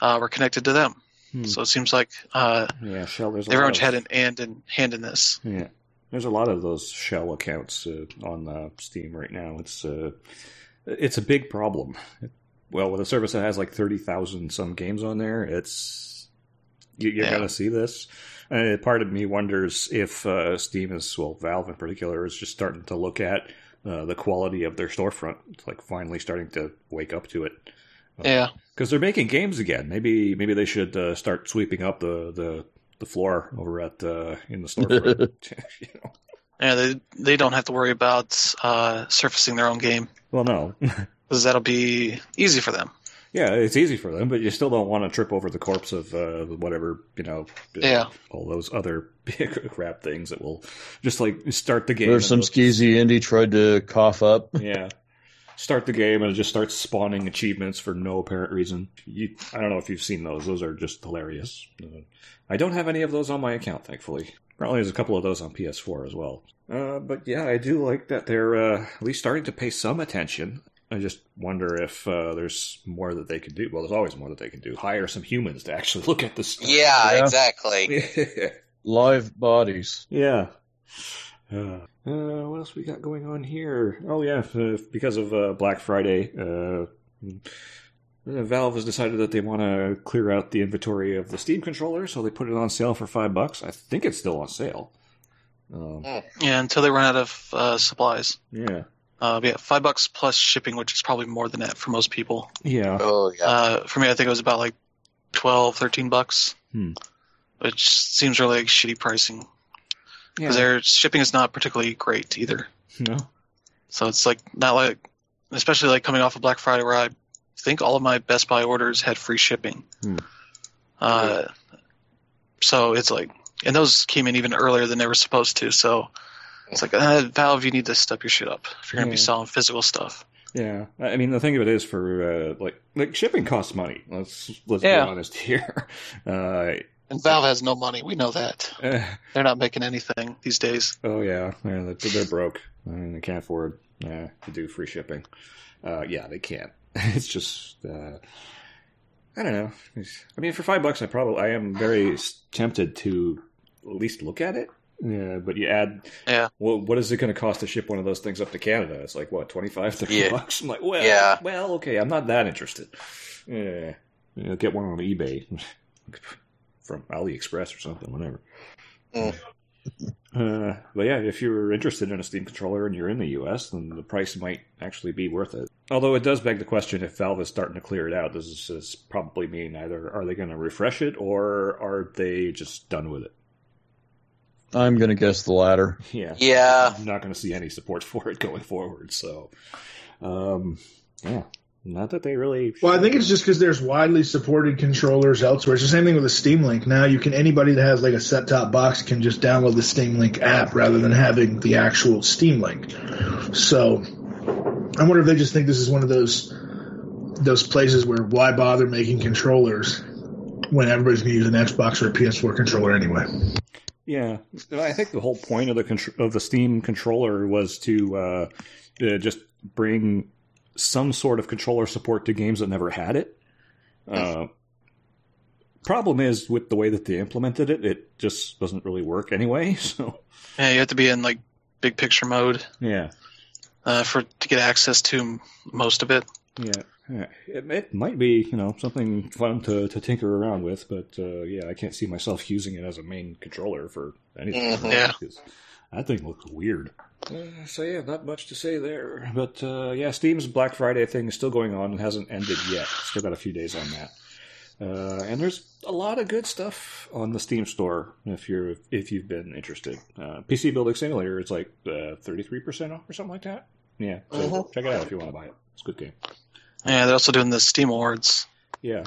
Speaker 3: uh, were connected to them.
Speaker 5: Hmm.
Speaker 3: So it seems like uh,
Speaker 5: Yeah, Shell. There's a
Speaker 3: everyone
Speaker 5: lot of-
Speaker 3: had an hand in hand in this.
Speaker 5: Yeah, there's a lot of those shell accounts uh, on uh, Steam right now. It's uh, it's a big problem. Well, with a service that has like thirty thousand some games on there, it's you, you're
Speaker 3: Yeah.
Speaker 5: gonna see this. And part of me wonders if uh, Steam is, well, Valve in particular, is just starting to look at uh, the quality of their storefront. It's like finally starting to wake up to it
Speaker 3: Yeah,
Speaker 5: because they're making games again. Maybe maybe they should uh, start sweeping up the, the, the floor over at uh, in the storefront. you know?
Speaker 3: yeah. They they don't have to worry about uh, surfacing their own game
Speaker 5: Well, no.
Speaker 3: because that'll be easy for them.
Speaker 5: yeah, it's easy for them, but you still don't want to trip over the corpse of uh, whatever, you know, uh,
Speaker 3: Yeah.
Speaker 5: all those other big crap things that will just like start the game.
Speaker 1: There's some
Speaker 5: and
Speaker 1: skeezy indie tried to cough up.
Speaker 5: Yeah. Start the game and it just starts spawning achievements for no apparent reason. You, I don't know if you've seen those. Those are just hilarious. Uh, I don't have any of those on my account, thankfully. Probably there's a couple of those on PS4 as well. Uh, but yeah, I do like that they're uh, at least starting to pay some attention. I just wonder if uh, there's more that they can do. Well, there's always more that they can do. Hire some humans to actually look at this stuff.
Speaker 2: Yeah,
Speaker 1: Yeah.
Speaker 2: exactly.
Speaker 1: Live bodies.
Speaker 5: Yeah. Uh, uh, what else we got going on here? Oh yeah, f- because of uh, Black Friday, uh, uh, Valve has decided that they want to clear out the inventory of the Steam controller, so they put it on sale for five bucks. I think it's still on sale. Um,
Speaker 3: Yeah, until they run out of uh, supplies.
Speaker 5: yeah,
Speaker 3: Uh, yeah, five bucks plus shipping, which is probably more than that for most people.
Speaker 5: yeah,
Speaker 2: Oh yeah.
Speaker 3: Uh, for me, I think it was about like 12, 13 bucks,
Speaker 5: Hmm.
Speaker 3: which seems really like shitty pricing because
Speaker 5: yeah.
Speaker 3: their shipping is not particularly great either.
Speaker 5: No,
Speaker 3: So it's like not like, especially like coming off of Black Friday, where I think all of my Best Buy orders had free shipping.
Speaker 5: Hmm.
Speaker 3: Uh, so it's like, and those came in even earlier than they were supposed to. So it's like, uh, Valve, you need to step your shit up if you're gonna be selling physical stuff.
Speaker 5: yeah. I mean, the thing of it is, for uh, like, like shipping costs money. Let's let's
Speaker 3: Yeah.
Speaker 5: be honest here. Uh,
Speaker 3: And Valve has no money. We know that.
Speaker 5: eh,
Speaker 3: They're not making anything these days.
Speaker 5: Oh yeah, yeah they're, they're broke. I mean, they can't afford uh, to do free shipping. Uh, yeah, they can't. It's just uh, I don't know. I mean, for five bucks, I probably I am very tempted to at least look at it. Yeah, but you add,
Speaker 3: Yeah.
Speaker 5: well, what is it going to cost to ship one of those things up to Canada? It's like what 25, 30
Speaker 2: Yeah.
Speaker 5: bucks. I'm like, well,
Speaker 2: Yeah.
Speaker 5: well, okay, I'm not that interested. Yeah, you know, get one on eBay from AliExpress or something, whatever.
Speaker 2: Mm.
Speaker 5: Uh, but yeah, if you're interested in a Steam controller and you're in the US, then the price might actually be worth it. Although it does beg the question if Valve is starting to clear it out, does this probably mean either are they going to refresh it or are they just done with it?
Speaker 1: I'm going to guess the latter.
Speaker 5: Yeah.
Speaker 2: Yeah.
Speaker 5: I'm not going to see any support for it going forward. So, um, yeah. Not that they really.
Speaker 4: Well, I think it's just because there's widely supported controllers elsewhere. It's the same thing with the Steam Link. Now you can anybody that has like a set top box can just download the Steam Link app rather than having the actual Steam Link. So I wonder if they just think this is one of those those places where why bother making controllers when everybody's gonna use an Xbox or a PS4 controller anyway.
Speaker 5: Yeah, I think the whole point of the contr- of the Steam controller was to uh, uh, just bring some sort of controller support to games that never had it. Uh, problem is with the way that they implemented it, it just doesn't really work anyway. So
Speaker 3: Yeah, you have to be in like big picture mode
Speaker 5: yeah,
Speaker 3: uh, for to get access to most of it.
Speaker 5: yeah. yeah. It, it might be, you know, something fun to, to tinker around with, but uh, yeah, I can't see myself using it as a main controller for anything.
Speaker 2: Mhm.
Speaker 3: Yeah.
Speaker 5: because that thing looks weird. Uh, so yeah, not much to say there. But uh, yeah, Steam's Black Friday thing is still going on and hasn't ended yet. Still got a few days on that. Uh, and there's a lot of good stuff on the Steam store if you're if you've been interested. Uh, PC Building Simulator is like thirty three percent off or something like that. Yeah, so
Speaker 2: Mhm.
Speaker 5: check it out if you want to buy it. It's a good game.
Speaker 3: Yeah, they're also doing the Steam Awards,
Speaker 5: Yeah,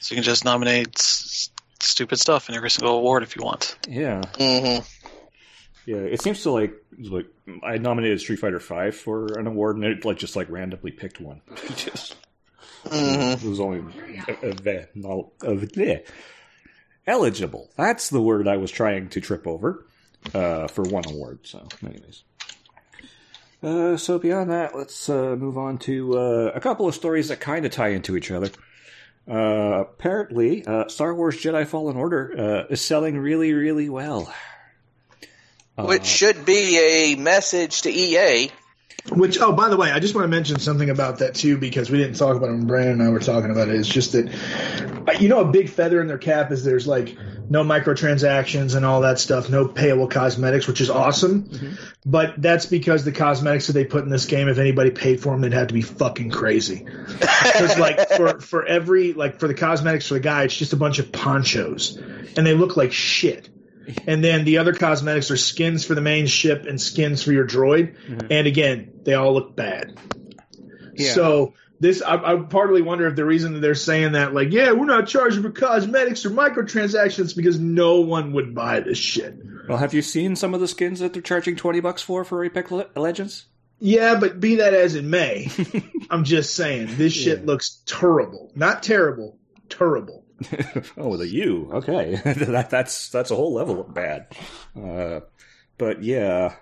Speaker 3: so you can just nominate s- stupid stuff in every single award if you want.
Speaker 5: yeah,
Speaker 2: hmm
Speaker 5: yeah. It seems to like like I nominated Street Fighter Five for an award, and it like just like randomly picked one. just
Speaker 2: hmm
Speaker 5: It was only a, a, ve- no, a, bleh. eligible. That's the word I was trying to trip over uh, for one award. So, anyways. Uh, so beyond that, let's uh, move on to uh, a couple of stories that kind of tie into each other. Uh, apparently, uh, Star Wars Jedi Fallen Order uh, is selling really, really well.
Speaker 2: Which should be a message to EA.
Speaker 4: Which, oh, by the way, I just want to mention something about that too because we didn't talk about it when Brandon and I were talking about it. It's just that, uh, you know, a big feather in their cap is there's like no microtransactions and all that stuff, no payable cosmetics, which is awesome. But that's because the cosmetics that they put in this game, if anybody paid for them, they'd have to be fucking crazy. Because like for for every like for the cosmetics for the guy, it's just a bunch of ponchos, and they look like shit. And then the other cosmetics are skins for the main ship and skins for your droid. Mm-hmm. And again, they all look bad.
Speaker 5: Yeah.
Speaker 4: So this, I, I partly wonder if the reason that they're saying that, like, yeah, we're not charging for cosmetics or microtransactions because no one would buy this shit.
Speaker 5: Well, have you seen some of the skins that they're charging twenty bucks for for Apex Le- Legends?
Speaker 4: Yeah, but be that as it may, I'm just saying this shit
Speaker 5: Yeah.
Speaker 4: looks terrible. Not terrible, terrible.
Speaker 5: oh, with a U. Okay, that, that's that's a whole level of bad. Uh, but yeah,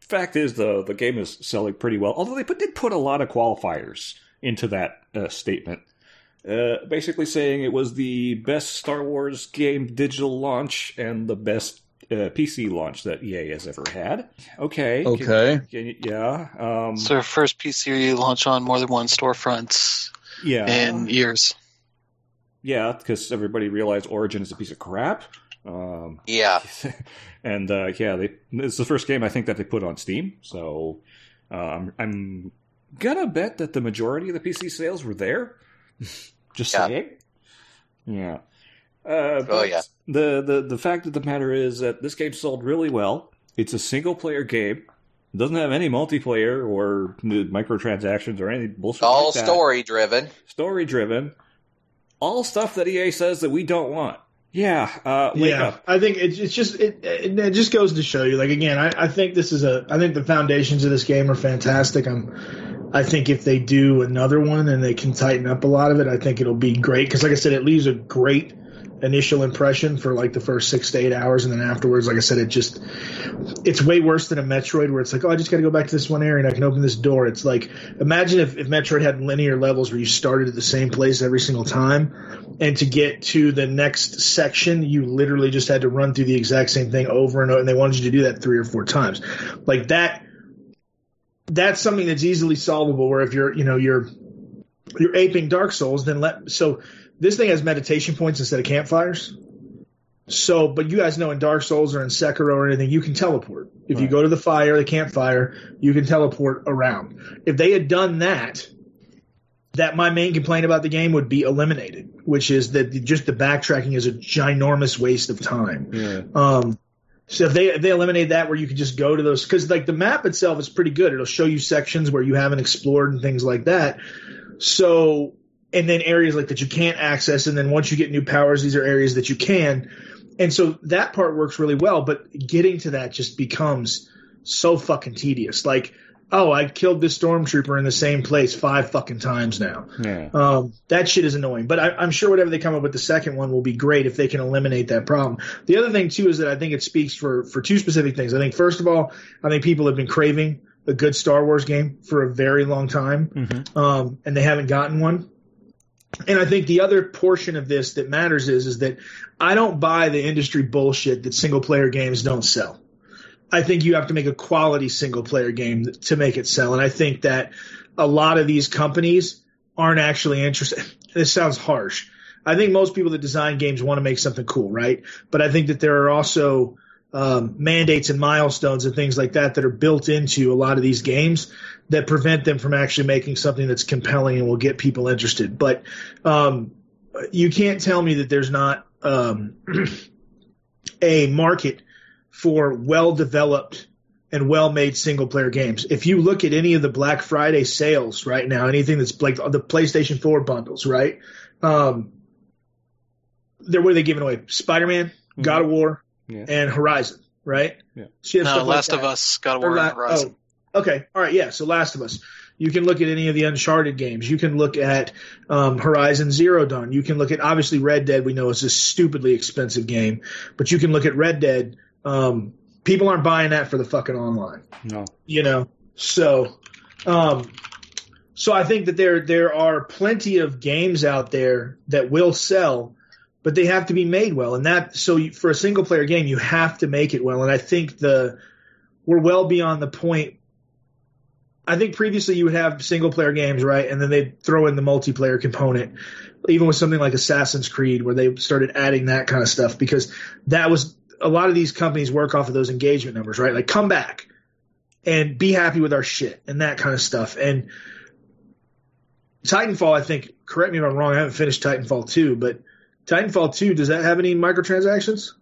Speaker 5: fact is the the game is selling pretty well. Although they put, did put a lot of qualifiers into that uh, statement, uh, basically saying it was the best Star Wars game digital launch and the best uh, PC launch that EA has ever had. Okay.
Speaker 1: Okay.
Speaker 5: can you- yeah. Um,
Speaker 3: It's their first PC launch on more than one storefront
Speaker 5: yeah.
Speaker 3: in years.
Speaker 5: Yeah, because everybody realized Origin is a piece of crap. Um,
Speaker 2: Yeah.
Speaker 5: and uh, yeah, they, it's the first game I think that they put on Steam. So um, I'm gonna bet that the majority of the PC sales were there. Just
Speaker 2: Yeah.
Speaker 5: saying. Yeah. Uh,
Speaker 2: Oh, yeah.
Speaker 5: The, the the fact of the matter is that this game sold really well. It's a single player game. It doesn't have any multiplayer or microtransactions or any bullshit.
Speaker 2: All
Speaker 5: like
Speaker 2: story driven.
Speaker 5: story driven, all stuff that EA says that we don't want. Yeah, uh,
Speaker 4: yeah,
Speaker 5: up.
Speaker 4: I think it's it's just it, it it just goes to show you. Like again, I, I think this is a I think the foundations of this game are fantastic. I'm I think if they do another one and they can tighten up a lot of it, I think it'll be great. Because like I said, it leaves a great initial impression for like the first six to eight hours, and then afterwards, like I said, it just it's way worse than a Metroid where it's like, oh, I just got to go back to this one area and I can open this door. It's like imagine if, if Metroid had linear levels where you started at the same place every single time, and to get to the next section, you literally just had to run through the exact same thing over and over, and they wanted you to do that three or four times, like that. That's something that's easily solvable. Where if you're, you know, you're you're aping Dark Souls, then let so this thing has meditation points instead of campfires. So, but you guys know in Dark Souls or in Sekiro or anything, you can teleport. If you go to the fire, the campfire, you can teleport around. If they had done that, that my main complaint about the game would be eliminated, which is that just the backtracking is a ginormous waste of time.
Speaker 5: Yeah.
Speaker 4: Um, so if they if they eliminate that, where you can just go to those, because like the map itself is pretty good. It'll show you sections where you haven't explored and things like that. So and then areas like that you can't access, and then once you get new powers, these are areas that you can. And so that part works really well, but getting to that just becomes so fucking tedious. Like, oh, I killed this stormtrooper in the same place five fucking times now.
Speaker 5: Yeah.
Speaker 4: Um, that shit is annoying. But I, I'm sure whatever they come up with the second one will be great if they can eliminate that problem. The other thing too is that I think it speaks for for two specific things. I think first of all, I think people have been craving a good Star Wars game for a very long time,
Speaker 5: Mhm.
Speaker 4: um, and they haven't gotten one. And I think the other portion of this that matters is is that I don't buy the industry bullshit that single player games don't sell. I think you have to make a quality single player game to make it sell. And I think that a lot of these companies aren't actually interested. This sounds harsh. I think most people that design games want to make something cool, right? But I think that there are also um, mandates and milestones and things like that that are built into a lot of these games that prevent them from actually making something that's compelling and will get people interested. But um, you can't tell me that there's not um, a market for well developed and well made single player games. If you look at any of the Black Friday sales right now, anything that's like the PlayStation 4 bundles, right? Um, they're what are they giving away? Spider Man, God of War,
Speaker 5: Yeah.
Speaker 4: and Horizon, right?
Speaker 5: Yeah.
Speaker 4: So you
Speaker 3: No,
Speaker 4: stuff like
Speaker 3: Last
Speaker 4: that.
Speaker 3: of Us, God of
Speaker 4: Or
Speaker 3: War,
Speaker 4: La-
Speaker 3: and Horizon.
Speaker 4: oh, okay. All right. Yeah. So Last of Us. You can look at any of the Uncharted games. You can look at um, Horizon Zero Dawn. You can look at obviously Red Dead. We know is a stupidly expensive game, but you can look at Red Dead. Um, people aren't buying that for the fucking online.
Speaker 5: No.
Speaker 4: You know, so um, so I think that there there are plenty of games out there that will sell, but they have to be made well. And that so you, for a single player game, you have to make it well. And I think the we're well beyond the point. I think previously you would have single player games, right, and then they'd throw in the multiplayer component, even with something like Assassin's Creed, where they started adding that kind of stuff because that was a lot of these companies work off of those engagement numbers, right? Like come back and be happy with our shit and that kind of stuff. And Titanfall, I think, correct me if I'm wrong, I haven't finished Titanfall 2, but Titanfall 2, does that have any microtransactions?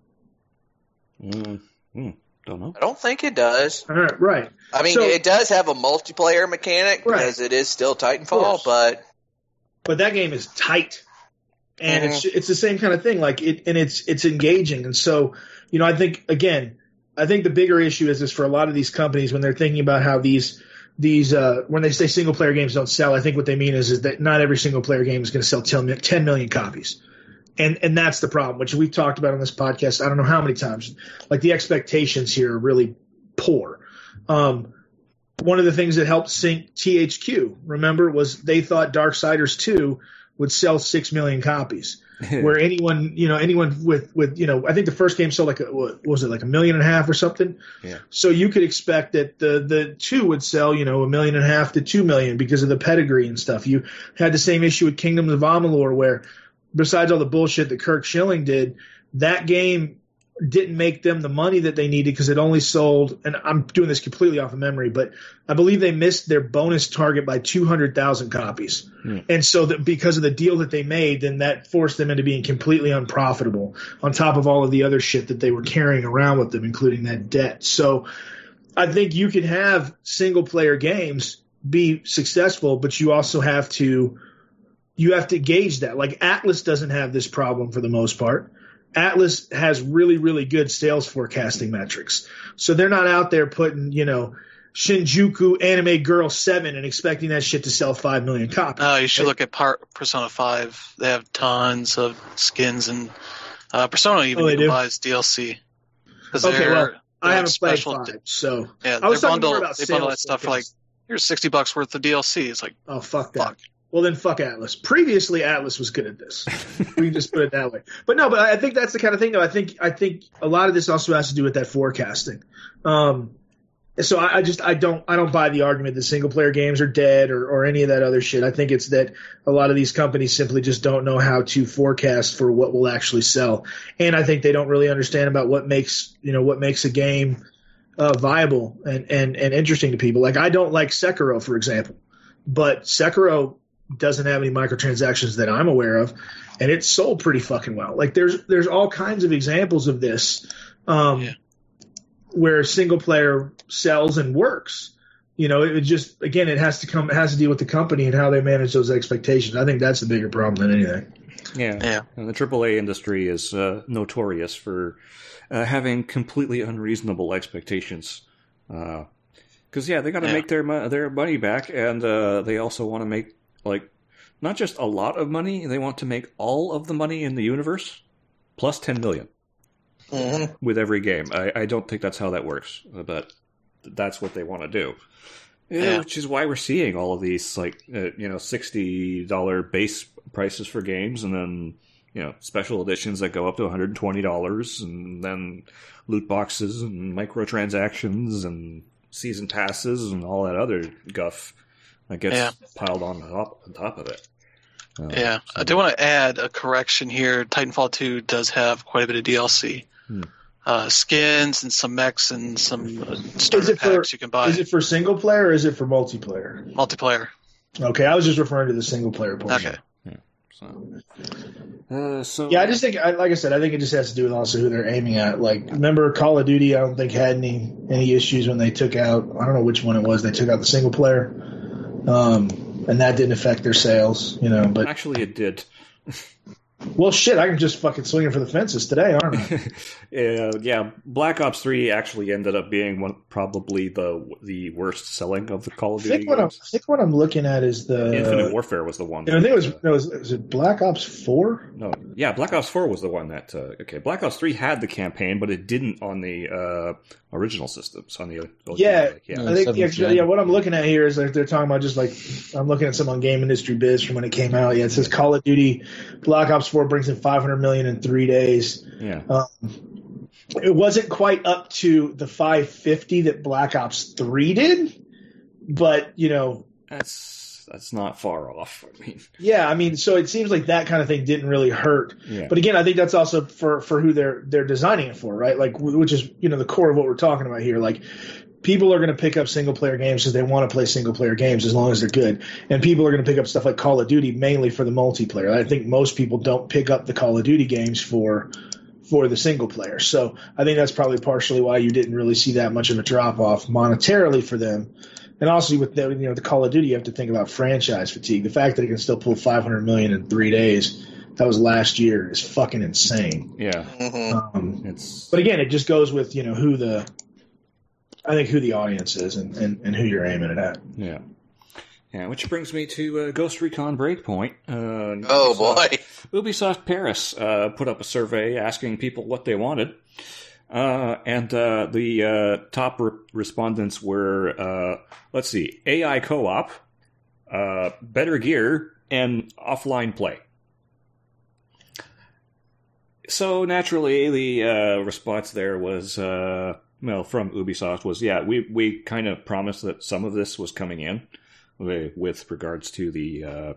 Speaker 5: Mm, mm, don't know.
Speaker 2: I don't think it does.
Speaker 4: All right, right.
Speaker 2: I mean,
Speaker 4: So-
Speaker 2: it does have a multiplayer mechanic
Speaker 4: Right.
Speaker 2: because it is still. Titanfall, but
Speaker 4: But that game is tight. And
Speaker 2: Mm-hmm.
Speaker 4: it's it's the same kind of thing like it and it's it's engaging and so you know I think again I think the bigger issue is this for a lot of these companies when they're thinking about how these these uh, when they say single player games don't sell I think what they mean is is that not every single player game is going to sell 10 10 million copies and and that's the problem which we've talked about on this podcast I don't know how many times like the expectations here are really poor um one of the things that helped sink THQ remember was they thought Darksiders 2 would sell 6 million copies where anyone you know anyone with with you know I think the first game sold like a, what was it like a million and a half or something.
Speaker 5: Yeah.
Speaker 4: So you could expect that the the two would sell you know a million and a half to two million because of the pedigree and stuff. You had the same issue with Kingdoms of Amalur where besides all the bullshit that Curt Schilling did, that game didn't make them the money that they needed because it only sold and I'm doing this completely off of memory, but I believe they missed their bonus target by 200,000 copies. Hmm. And so that because of the deal that they made, then that forced them into being completely unprofitable on top of all of the other shit that they were carrying around with them, including that debt. So I think you can have single player games be successful, but you also have to you have to gauge that. Like Atlus doesn't have this problem for the most part. Atlus has really, really good sales forecasting metrics. So they're not out there putting, you know, Shinjuku Anime Girl 7 and expecting that shit to sell 5 million copies.
Speaker 3: Uh, you should look at par- Persona 5. They have tons of skins, and uh, Persona even
Speaker 4: Oh, they
Speaker 3: you can
Speaker 4: do?
Speaker 3: DLC. Because
Speaker 4: Okay,
Speaker 3: they're,
Speaker 4: well, I
Speaker 3: have
Speaker 4: haven't played
Speaker 3: special
Speaker 4: 5, so
Speaker 3: Yeah,
Speaker 4: I was
Speaker 3: they
Speaker 4: talking
Speaker 3: bundle,
Speaker 4: more about
Speaker 3: they bundle that stuff for like here's sixty bucks worth of DLC. It's like
Speaker 4: Oh fuck that.
Speaker 3: Fuck.
Speaker 4: Well then fuck Atlus. Previously Atlus was good at this. we can just put it that way. But no, but I think that's the kind of thing though. I think I think a lot of this also has to do with that forecasting. Um so I, I just I don't I don't buy the argument that single player games are dead or, or any of that other shit. I think it's that a lot of these companies simply just don't know how to forecast for what will actually sell. And I think they don't really understand about what makes you know what makes a game uh, viable and, and, and interesting to people. Like I don't like Sekiro, for example but Sekiro doesn't have any microtransactions that I'm aware of, and it sold pretty fucking well. Like there's there's all kinds of examples of this, um,
Speaker 3: Yeah.
Speaker 4: where single player sells and works. You know, it just again it has to come it has to deal with the company and how they manage those expectations. I think that's the bigger problem than anything.
Speaker 5: Yeah.
Speaker 3: Yeah.
Speaker 5: And the AAA industry is uh, notorious for uh, having completely unreasonable expectations. Because yeah, they got to
Speaker 3: Yeah.
Speaker 5: make their mo- their money back, and uh, they also want to make like not just a lot of money; they want to make all of the money in the universe plus ten million
Speaker 2: Mhm.
Speaker 5: with every game. I, I don't think that's how that works, but that's what they want to do. Yeah. Which is why we're seeing all of these like uh, you know sixty dollar base prices for games, and then you know special editions that go up to one hundred and twenty dollars, and then loot boxes and microtransactions and season passes and all that other guff that gets
Speaker 3: Yeah.
Speaker 5: piled on top on top of it. Uh,
Speaker 3: Yeah, I do want to add a correction here. Titanfall 2 does have quite a bit of DLC.
Speaker 5: Hmm.
Speaker 3: Uh, skins and some mechs and some uh, starter
Speaker 4: it for-
Speaker 3: packs you can buy.
Speaker 4: Is it for single player or is it for multiplayer?
Speaker 3: Multiplayer.
Speaker 4: Okay, I was just referring to the single player portion.
Speaker 3: Okay.
Speaker 5: So, uh, so
Speaker 4: Yeah, I just think, I- like I said, I think it just has to do with also who they're aiming at. Like, remember Call of Duty? I don't think had any any issues when they took out. I don't know which one it was. They took out the single player, um, and that didn't affect their sales. You know, but
Speaker 5: actually it did.
Speaker 4: Well, shit, I can just fucking swing it for the fences today, aren't I?
Speaker 5: Uh, yeah, Black Ops Three actually ended up being one probably the the worst selling of the Call of
Speaker 4: I
Speaker 5: Duty
Speaker 4: think, what I'm. I think what I'm looking at is the.
Speaker 5: Infinite Warfare was the one.
Speaker 4: I think it was,
Speaker 5: that, uh,
Speaker 4: no, was, was it Black Ops 4?
Speaker 5: no, yeah, Black Ops Four was the one that. Uh, okay, Black Ops Three had the campaign, but it didn't on the uh, original systems. On the OG,
Speaker 4: Yeah.
Speaker 5: like, yeah,
Speaker 4: I think,
Speaker 1: seventh
Speaker 4: actually, yeah, what I'm looking at here is like they're talking about just like, I'm looking at some on Game Industry Biz from when it came out. Yeah, it says Call of Duty Black Ops 4 brings in 500 million in three days.
Speaker 5: yeah.
Speaker 4: Um, it wasn't quite up to the 550 that Black Ops 3 did, but, you know,
Speaker 5: That's that's not far off. I mean,
Speaker 4: yeah, I mean, so it seems like that kind of thing didn't really hurt.
Speaker 5: yeah,
Speaker 4: But again, I think that's also for for who they're they're designing it for, right? Like, which is you know the core of what we're talking about here. Like, people are going to pick up single player games because they want to play single player games as long as they're good, and people are going to pick up stuff like Call of Duty mainly for the multiplayer. I think most people don't pick up the Call of Duty games for for the single player. So I think that's probably partially why you didn't really see that much of a drop off monetarily for them. And also with the, you know the Call of Duty, you have to think about franchise fatigue. The fact that it can still pull 500 million in three days, that was last year, is fucking insane.
Speaker 5: yeah.
Speaker 2: hmm
Speaker 4: Um,
Speaker 5: It's
Speaker 4: but again, it just goes with you know who the, I think who the audience is and, and, and who you're aiming it at.
Speaker 5: yeah. Yeah, which brings me to uh, Ghost Recon Breakpoint. Uh,
Speaker 2: Oh
Speaker 5: Ubisoft-
Speaker 2: boy.
Speaker 5: Ubisoft Paris uh, put up a survey asking people what they wanted. Uh, and uh, the uh, top re- respondents were, uh, let's see, AI co op, uh, better gear, and offline play. So naturally, the uh, response there was, uh, well, from Ubisoft was, yeah, we, we kind of promised that some of this was coming in with regards to the uh,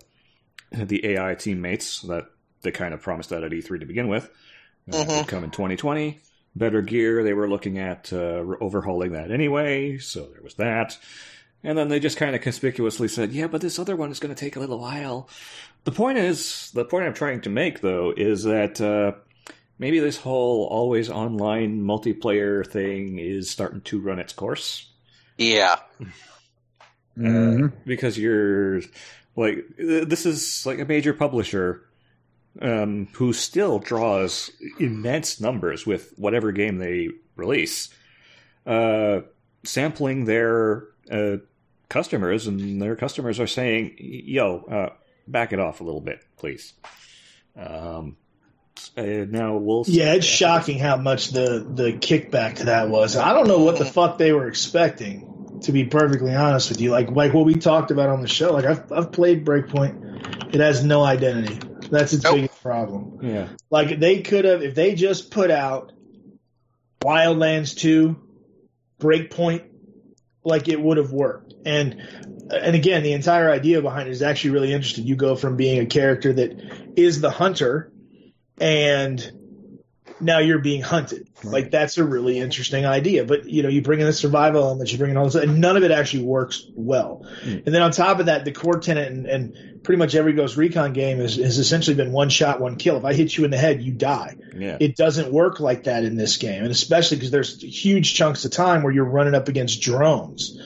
Speaker 5: the AI teammates that they kind of promised that at E3 to begin with. Uh,
Speaker 2: Mhm.
Speaker 5: would come in 2020. Better gear, they were looking at uh, overhauling that anyway, so there was that. And then they just kind of conspicuously said, yeah, but this other one is going to take a little while. The point is, the point I'm trying to make, though, is that uh, maybe this whole always online multiplayer thing is starting to run its course
Speaker 2: Yeah.
Speaker 1: Mhm.
Speaker 5: because you're like uh, this is like a major publisher um, who still draws immense numbers with whatever game they release, uh, sampling their uh, customers, and their customers are saying, "Yo, uh, back it off a little bit, please." Um, uh, now we'll
Speaker 4: Yeah, it's shocking how much the the kickback to that was. I don't know what the fuck they were expecting. To be perfectly honest with you, like like what we talked about on the show, like I've I've played Breakpoint, it has no identity. That's its
Speaker 2: Nope.
Speaker 4: biggest problem.
Speaker 5: Yeah,
Speaker 4: Like they could have, if they just put out Wildlands 2, Breakpoint, like it would have worked. And and again, the entire idea behind it is actually really interesting. You go from being a character that is the hunter, and now you're being hunted. Like that's a really interesting idea. But you know, you bring in the survival element, you bring in all this, and none of it actually works well.
Speaker 5: Mm.
Speaker 4: And then on top of that, the core tenant and, and pretty much every Ghost Recon game has, has essentially been one shot, one kill. If I hit you in the head, you die.
Speaker 5: yeah,
Speaker 4: It doesn't work like that in this game, and especially because there's huge chunks of time where you're running up against drones,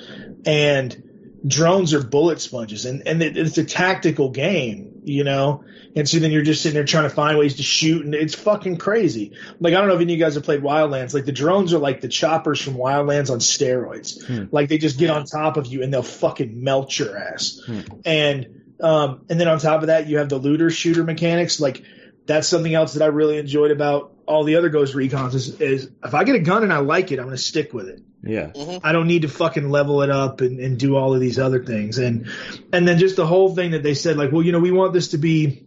Speaker 4: and drones are bullet sponges, and and it, it's a tactical game, you know. And so then you're just sitting there trying to find ways to shoot, and it's fucking crazy. Like I don't know if any of you guys have played Wildlands. Like the drones are like the choppers from Wildlands on steroids.
Speaker 5: Hmm.
Speaker 4: Like they just get on top of you and they'll fucking melt your ass.
Speaker 5: Hmm.
Speaker 4: And um, and then on top of that, you have the looter shooter mechanics. Like that's something else that I really enjoyed about all the other Ghost Recons is, is if I get a gun and I like it, I'm going to stick with it.
Speaker 5: yeah,
Speaker 2: hmm
Speaker 4: I don't need to fucking level it up and, and do all of these other things. And and then just the whole thing that they said, like, well, you know, we want this to be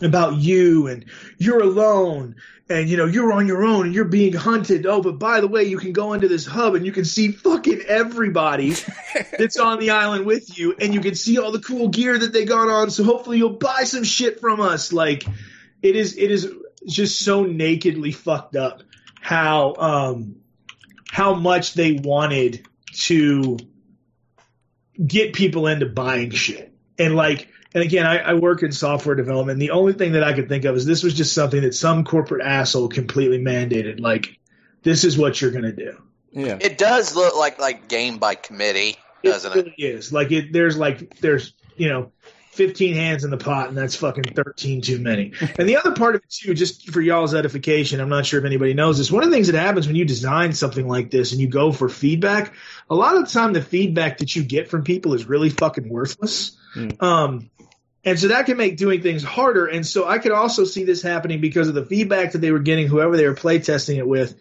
Speaker 4: about you and you're alone and you know you're on your own and you're being hunted. Oh, but by the way, you can go into this hub and you can see fucking everybody that's on the island with you and you can see all the cool gear that they got on. So hopefully you'll buy some shit from us. Like it is it is just so nakedly fucked up how um how much they wanted to get people into buying shit. And like, and again, I, I work in software development. The only thing that I could think of is this was just something that some corporate asshole completely mandated. Like, this is what you're going to do.
Speaker 5: yeah.
Speaker 2: It does look like like game by committee, doesn't
Speaker 4: it
Speaker 2: it?
Speaker 4: really is. Like, it, there's like, there's, you know, 15 hands in the pot, and that's fucking 13 too many. And the other part of it too, just for y'all's edification, I'm not sure if anybody knows this. One of the things that happens when you design something like this and you go for feedback, a lot of the time the feedback that you get from people is really fucking worthless.
Speaker 5: Mm.
Speaker 4: Um, and so that can make doing things harder. And so I could also see this happening because of the feedback that they were getting, whoever they were playtesting it with,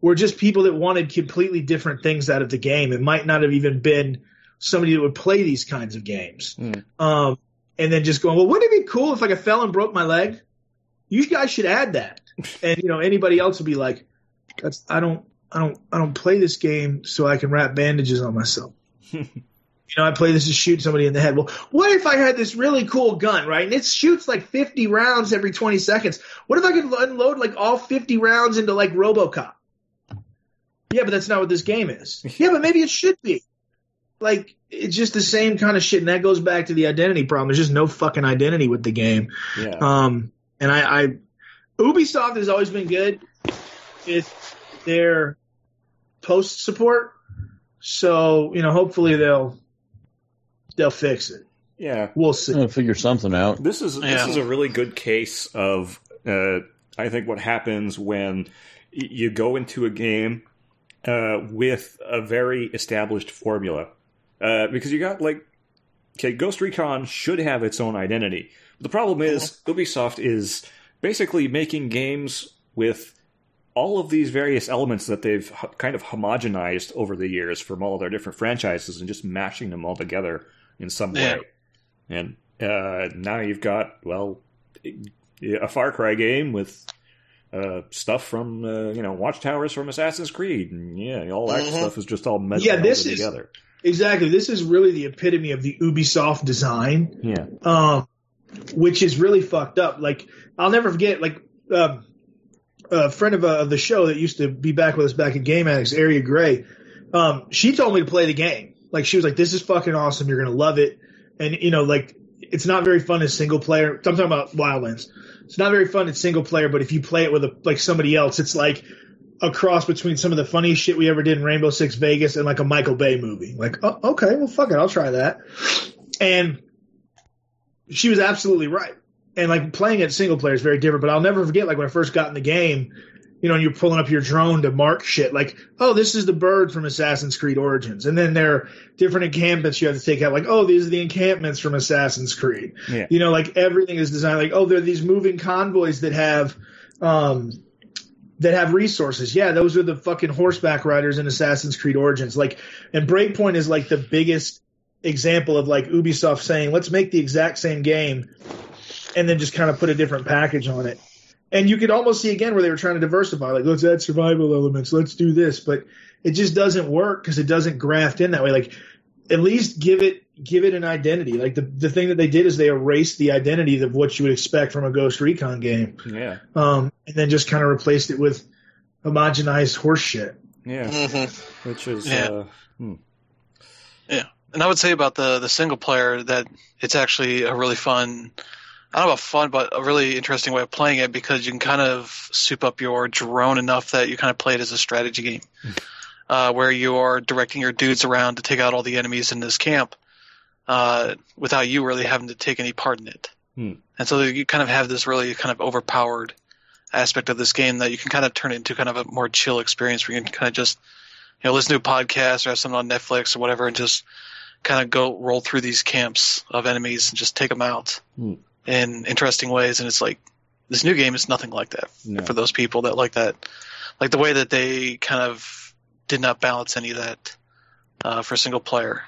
Speaker 4: were just people that wanted completely different things out of the game. It might not have even been somebody that would play these kinds of games.
Speaker 5: Mm.
Speaker 4: Um, and then just going, well, wouldn't it be cool if like I fell and broke my leg? You guys should add that. And you know, anybody else would be like, that's I don't I don't I don't play this game so I can wrap bandages on myself. you know, I play this to shoot somebody in the head. Well, what if I had this really cool gun, right? And it shoots like 50 rounds every 20 seconds. What if I could unload like all 50 rounds into like RoboCop? Yeah, but that's not what this game is. Yeah, but maybe it should be. Like it's just the same kind of shit, and that goes back to the identity problem. There's just no fucking identity with the game.
Speaker 5: Yeah.
Speaker 4: Um, and I, I, Ubisoft has always been good with their post support. So you know, hopefully they'll they'll fix it.
Speaker 5: yeah.
Speaker 4: We'll see.
Speaker 1: I'll figure something out.
Speaker 5: This is this is a really good case of uh, I think what happens when you go into a game uh, with a very established formula uh, because you got like okay, Ghost Recon should have its own identity. The problem is Ubisoft is basically making games with all of these various elements that they've kind of homogenized over the years from all of their different franchises and just mashing them all together in some
Speaker 3: Yeah.
Speaker 5: way. And uh, now you've got well a Far Cry game with uh, stuff from uh, you know Watchtowers from Assassin's Creed, and yeah, all that
Speaker 2: Mhm.
Speaker 5: stuff is just all melded
Speaker 4: Yeah, this is-
Speaker 5: together.
Speaker 4: Exactly. This is really the epitome of the Ubisoft design.
Speaker 5: Yeah,
Speaker 4: um, which is really fucked up. Like I'll never forget, like um, a friend of, uh, of the show that used to be back with us back in Game Addicts, Area Gray. Um, she told me to play the game. Like she was like, "This is fucking awesome. You're gonna love it." And you know, like it's not very fun as single player. I'm talking about Wildlands. It's not very fun as single player, but if you play it with a, like somebody else, it's like a cross between some of the funniest shit we ever did in Rainbow Six Vegas and like a Michael Bay movie. Like, oh, okay, well, fuck it, I'll try that. And she was absolutely right. And like playing it single player is very different. But I'll never forget, like when I first got in the game, you know, and you're pulling up your drone to mark shit. Like, oh, this is the bird from Assassin's Creed Origins, and then there are different encampments you have to take out. Like, oh, these are the encampments from Assassin's Creed.
Speaker 5: Yeah.
Speaker 4: You know, like everything is designed. Like, oh, there are these moving convoys that have. Um, that have resources. Yeah, those are the fucking horseback riders in Assassin's Creed Origins. Like, and Breakpoint is like the biggest example of like Ubisoft saying, let's make the exact same game and then just kind of put a different package on it. And you could almost see again where they were trying to diversify, like, let's add survival elements, let's do this, but it just doesn't work because it doesn't graft in that way. Like, at least give it give it an identity. Like the the thing that they did is they erased the identity of what you would expect from a Ghost Recon game,
Speaker 5: yeah,
Speaker 4: um, and then just kind of replaced it with homogenized horse shit.
Speaker 5: yeah.
Speaker 2: hmm
Speaker 5: Which is
Speaker 3: Yeah.
Speaker 5: uh, hmm.
Speaker 3: And I would say about the the single player that it's actually a really fun, I don't know about fun, but a really interesting way of playing it because you can kind of soup up your drone enough that you kind of play it as a strategy game, uh, where you are directing your dudes around to take out all the enemies in this camp, uh, without you really having to take any part in it.
Speaker 5: Hmm.
Speaker 3: And so you kind of have this really kind of overpowered aspect of this game that you can kind of turn it into kind of a more chill experience where you can kind of just, you know, listen to a podcast or have something on Netflix or whatever and just kind of go roll through these camps of enemies and just take them out
Speaker 5: Hmm.
Speaker 3: in interesting ways. And it's like this new game is nothing like that
Speaker 5: No.
Speaker 3: for those people that like that, like the way that they kind of did not balance any of that uh, for single player.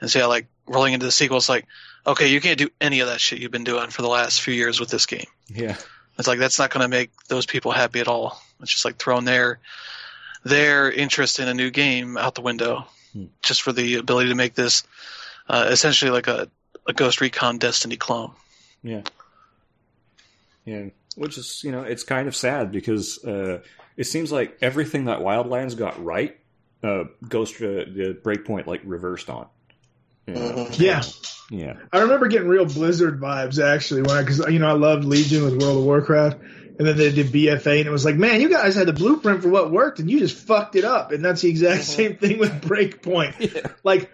Speaker 3: And so yeah, like rolling into the sequel, is like, okay, you can't do any of that shit you've been doing for the last few years with this game.
Speaker 5: yeah,
Speaker 3: It's like that's not going to make those people happy at all. It's just like throwing their their interest in a new game out the window,
Speaker 5: Hmm.
Speaker 3: just for the ability to make this uh, essentially like a, a Ghost Recon Destiny clone.
Speaker 5: yeah, yeah. Which is you know it's kind of sad because uh, it seems like everything that Wildlands got right, uh, Ghost uh, the Breakpoint like reversed on. Yeah.
Speaker 2: Mhm.
Speaker 4: Yeah.
Speaker 5: Yeah.
Speaker 4: I remember getting real Blizzard vibes actually when I, cause you know, I loved Legion with World of Warcraft and then they did BFA and it was like, man, you guys had the blueprint for what worked and you just fucked it up. And that's the exact
Speaker 2: Mhm.
Speaker 4: same thing with Breakpoint.
Speaker 5: Yeah.
Speaker 4: Like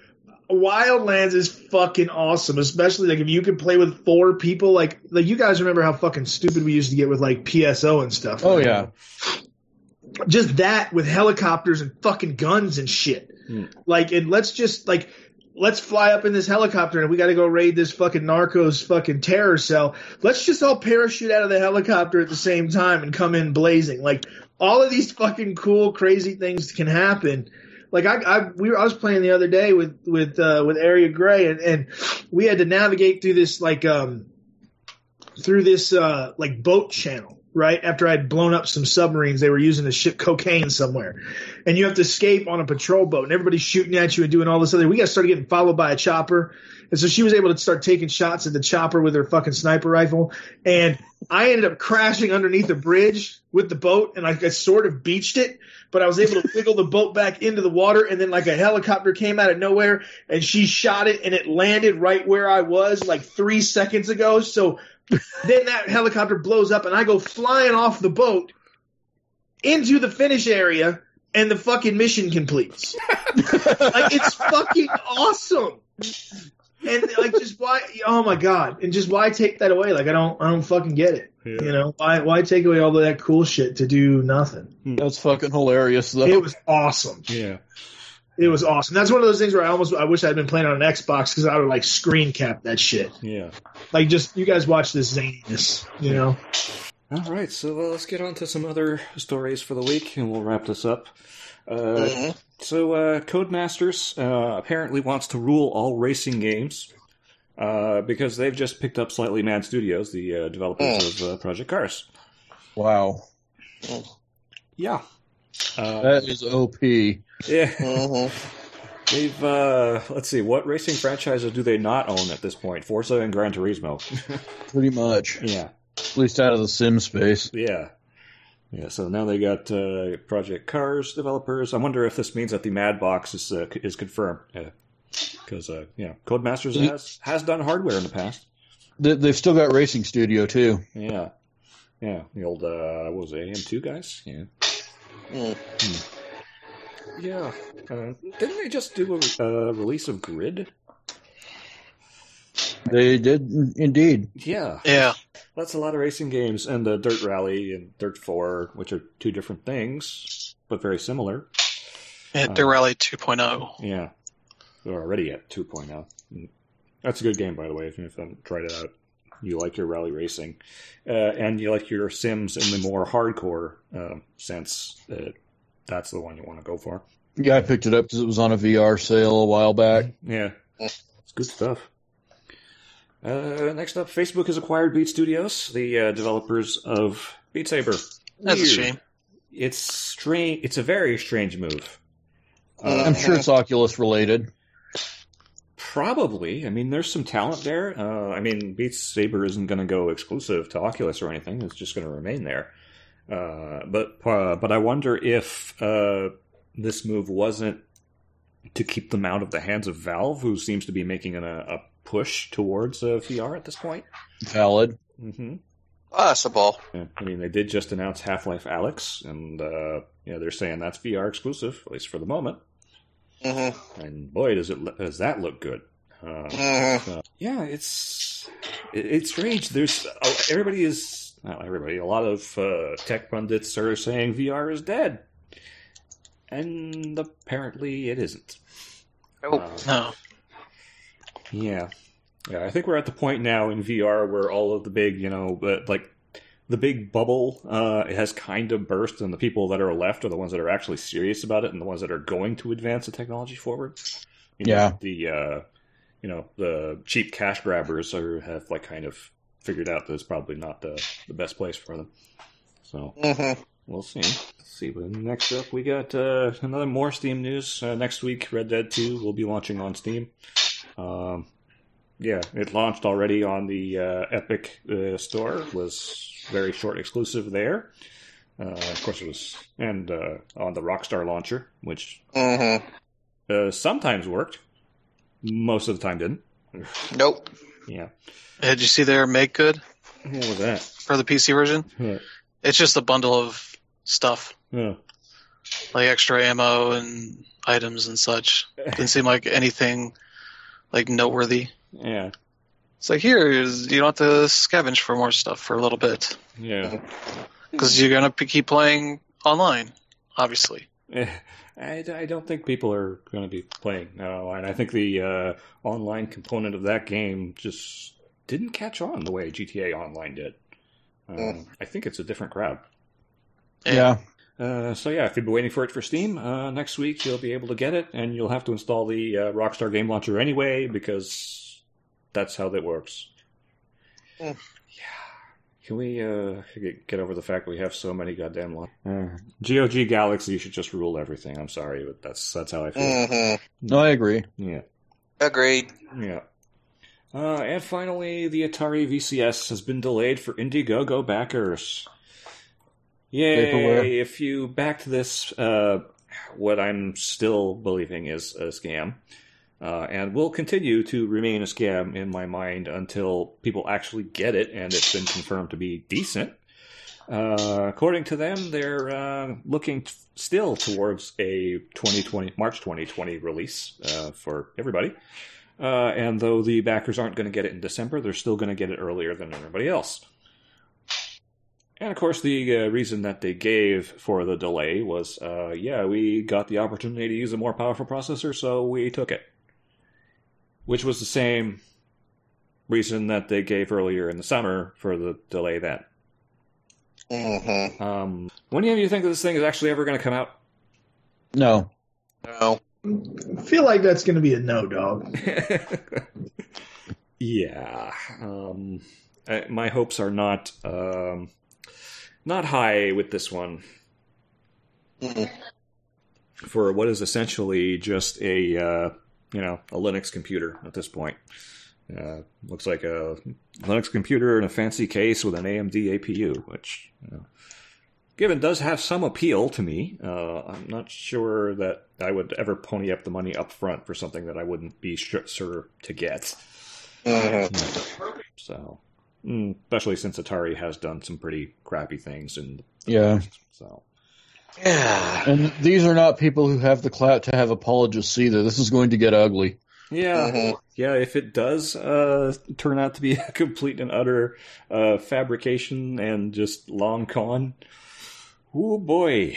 Speaker 4: Wildlands is fucking awesome, especially like if you can play with four people. Like, like you guys remember how fucking stupid we used to get with like PSO and stuff.
Speaker 1: Oh
Speaker 4: right?
Speaker 1: yeah,
Speaker 4: just that with helicopters and fucking guns and shit.
Speaker 5: Hmm.
Speaker 4: Like, and let's just like let's fly up in this helicopter and we got to go raid this fucking narcos fucking terror cell. Let's just all parachute out of the helicopter at the same time and come in blazing. Like all of these fucking cool, crazy things can happen. Like I, I, we were, I was playing the other day with with uh, with Area Gray and, and we had to navigate through this like um through this uh like boat channel right? After I'd blown up some submarines they were using to ship cocaine somewhere. And you have to escape on a patrol boat and everybody's shooting at you and doing all this other we got started getting followed by a chopper. And so she was able to start taking shots at the chopper with her fucking sniper rifle. And I ended up crashing underneath a bridge with the boat and I, I sort of beached it but I was able to wiggle the boat back into the water and then like a helicopter came out of nowhere and she shot it and it landed right where I was like three seconds ago. So then that helicopter blows up and I go flying off the boat into the finish area and the fucking mission completes. like it's fucking awesome. And like just why oh my god. And just why take that away? Like I don't I don't fucking get it.
Speaker 5: Yeah.
Speaker 4: You know, why why take away all of that cool shit to do nothing? Hmm.
Speaker 1: that's fucking hilarious though.
Speaker 4: It was awesome.
Speaker 5: Yeah.
Speaker 4: It was awesome. That's one of those things where I almost I wish I'd been playing on an Xbox because I would like screen cap that shit.
Speaker 5: Yeah.
Speaker 4: Like just you guys watch this zaniness, you know.
Speaker 5: All right, so uh, let's get on to some other stories for the week, and we'll wrap this up. Uh,
Speaker 2: Mhm.
Speaker 5: So, uh, Codemasters uh, apparently wants to rule all racing games uh, because they've just picked up Slightly Mad Studios, the uh, developers of uh, Project Cars.
Speaker 1: wow,
Speaker 5: Yeah. Uh,
Speaker 1: that is OP.
Speaker 5: yeah.
Speaker 2: Mhm.
Speaker 5: They've, uh, let's see, what racing franchises do they not own at this point? Forza and Gran Turismo.
Speaker 1: Pretty much,
Speaker 5: yeah.
Speaker 1: at least out of the sim space.
Speaker 5: Yeah. Yeah, so now they got uh, Project Cars developers. I wonder if this means that the Mad Box is uh, is confirmed. Because, uh, yeah, Codemasters
Speaker 1: Ye-
Speaker 5: has, has done hardware in the past.
Speaker 1: They, they've still got Racing Studio too.
Speaker 5: Yeah. Yeah, the old, uh, what was it, AM2 guys? Yeah.
Speaker 2: Mm.
Speaker 5: Yeah. Uh, didn't they just do a uh, release of Grid?
Speaker 1: They did indeed.
Speaker 5: Yeah.
Speaker 3: Yeah.
Speaker 5: That's a lot of racing games, and the Dirt Rally and Dirt 4, which are two different things, but very similar.
Speaker 3: yeah
Speaker 5: Uh,
Speaker 3: Dirt Rally 2.0.
Speaker 5: Yeah. They're already at 2.0. Mm. That's a good game, by the way, if you haven't tried it out. You like your rally racing, uh, and you like your Sims in the more hardcore uh, sense. That's the one you want to go for.
Speaker 1: Yeah, I picked it up because it was on a VR sale a while back.
Speaker 5: Yeah, it's good stuff. Uh, next up, Facebook has acquired Beat Studios, the uh, developers of Beat Saber.
Speaker 3: That's a shame.
Speaker 5: It's strange. It's a very strange move. Uh,
Speaker 1: I'm sure it's Oculus related.
Speaker 5: Probably. I mean, there's some talent there. Uh, I mean, Beat Saber isn't going to go exclusive to Oculus or anything. It's just going to remain there. Uh, but uh, but I wonder if uh, this move wasn't to keep them out of the hands of Valve, who seems to be making an, a, a push towards uh, VR at this point.
Speaker 1: Valid.
Speaker 5: Mm-hmm.
Speaker 2: Possible.
Speaker 5: Yeah. I mean, they did just announce Half Life Alyx, and uh, yeah, they're saying that's VR exclusive, at least for the moment.
Speaker 2: hmm
Speaker 5: And boy, does it does that look good. Uh,
Speaker 2: hmm
Speaker 5: yeah, it's it- it's strange. There's oh, everybody is not everybody. A lot of uh, tech pundits are saying VR is dead, and apparently it isn't.
Speaker 2: Oh.
Speaker 5: Uh,
Speaker 3: No.
Speaker 5: yeah, yeah. I think we're at the point now in VR where all of the big, you know, but like the big bubble uh, has kind of burst, and the people that are left are the ones that are actually serious about it, and the ones that are going to advance the technology forward. You know,
Speaker 1: Yeah.
Speaker 5: the uh, you know the cheap cash grabbers are have like kind of figured out that it's probably not the the best place for them. So
Speaker 2: hmm
Speaker 5: we'll see. Let's see. But next up, we got uh, another more Steam news. Uh, next week, Red Dead Two will be launching on Steam. Um, yeah, it launched already on the uh, Epic uh, store. Was very short exclusive there. Uh, of course, it was and uh, on the Rockstar launcher, which
Speaker 2: hmm
Speaker 5: uh, sometimes worked, most of the time didn't.
Speaker 2: Nope.
Speaker 5: Yeah,
Speaker 3: Did you see their Make Good
Speaker 5: what was that?
Speaker 3: for the PC version?
Speaker 5: Yeah.
Speaker 3: It's just a bundle of stuff,
Speaker 5: Yeah.
Speaker 3: like extra ammo and items and such. Didn't seem like anything like noteworthy.
Speaker 5: Yeah,
Speaker 3: It's like here is- you don't have to scavenge for more stuff for a little bit
Speaker 5: yeah.
Speaker 3: because you're gonna p- keep playing online, obviously.
Speaker 5: Eh, I, I don't think people are going to be playing online. I think the uh, online component of that game just didn't catch on the way GTA Online did. Um,
Speaker 2: Mm.
Speaker 5: I think it's a different crowd.
Speaker 1: Yeah.
Speaker 5: Uh, so yeah, if you've been waiting for it for Steam, uh, next week you'll be able to get it, and you'll have to install the uh, Rockstar Game Launcher anyway because that's how that works.
Speaker 2: Mm.
Speaker 5: Yeah. Can we uh, get- get over the fact we have so many goddamn launch? Uh, GOG Galaxy should just rule everything. I'm sorry, but that's that's how I feel.
Speaker 2: hmm
Speaker 1: No, I agree.
Speaker 5: Yeah,
Speaker 2: Agreed.
Speaker 5: yeah. Uh, and finally, the Atari VCS has been delayed for Indiegogo backers. Yay!
Speaker 1: Vaporware.
Speaker 5: If you backed this, uh, what I'm still believing is a scam, uh, and will continue to remain a scam in my mind until people actually get it and it's been confirmed to be decent. Uh, according to them, they're uh, looking t- still towards a 2020 March 2020 release uh, for everybody. Uh, and though the backers aren't going to get it in December, they're still going to get it earlier than everybody else. And of course, the uh, reason that they gave for the delay was, uh, yeah, we got the opportunity to use a more powerful processor, so we took it. Which was the same reason that they gave earlier in the summer for the delay then.
Speaker 2: hmm
Speaker 5: Um, when do you think that this thing is actually ever going to come out?
Speaker 1: No.
Speaker 2: No.
Speaker 4: I feel like that's going to be a no, dog.
Speaker 5: yeah. Um, I, my hopes are not um, not high with this one
Speaker 2: Mm.
Speaker 5: for what is essentially just a uh, you know a Linux computer at this point. Uh, looks like a Linux computer in a fancy case with an AMD APU, which you know, given does have some appeal to me. Uh, I'm not sure that I would ever pony up the money up front for something that I wouldn't be sure, sure to get.
Speaker 2: Mhm.
Speaker 5: So, mm, especially since Atari has done some pretty crappy things, and
Speaker 1: Yeah.
Speaker 5: so
Speaker 2: Yeah.
Speaker 1: And these are not people who have the clout to have apologists either. This is going to get ugly.
Speaker 5: yeah,
Speaker 2: Mhm.
Speaker 5: yeah. If it does uh, turn out to be a complete and utter uh, fabrication and just long con, oh boy,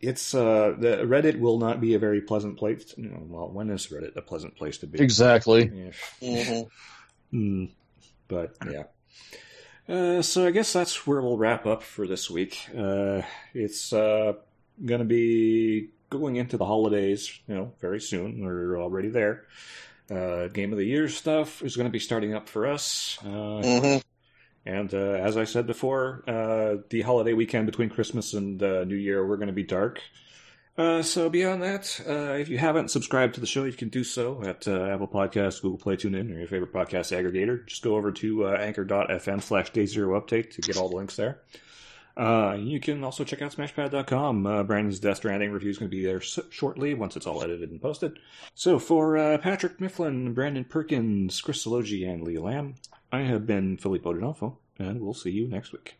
Speaker 5: it's uh, the Reddit will not be a very pleasant place. You know, well, when is Reddit a pleasant place to be?
Speaker 1: Exactly.
Speaker 5: Yeah.
Speaker 2: hmm
Speaker 5: Mm, but yeah. Uh, so I guess that's where we'll wrap up for this week. Uh, it's uh, going to be going into the holidays, you know, very soon. We're already there. Uh, Game of the Year stuff is going to be starting up for us. Uh,
Speaker 2: hmm
Speaker 5: and uh, as I said before, uh, the holiday weekend between Christmas and uh, New Year, we're going to be dark. Uh, so beyond that, uh, if you haven't subscribed to the show, you can do so at uh, Apple Podcasts, Google Play, TuneIn, or your favorite podcast aggregator. Just go over to uh, anchor.fm slash day zero update to get all the links there. Uh, you can also check out smashpad.com. Brandon's Death Stranding review is going to be there s- shortly once it's all edited and posted. So for Patrick Mifflin, Brandon Perkins, Chris Sologi, and Lee Lamb, I have been Philippe Odinolfo, and we'll see you next week.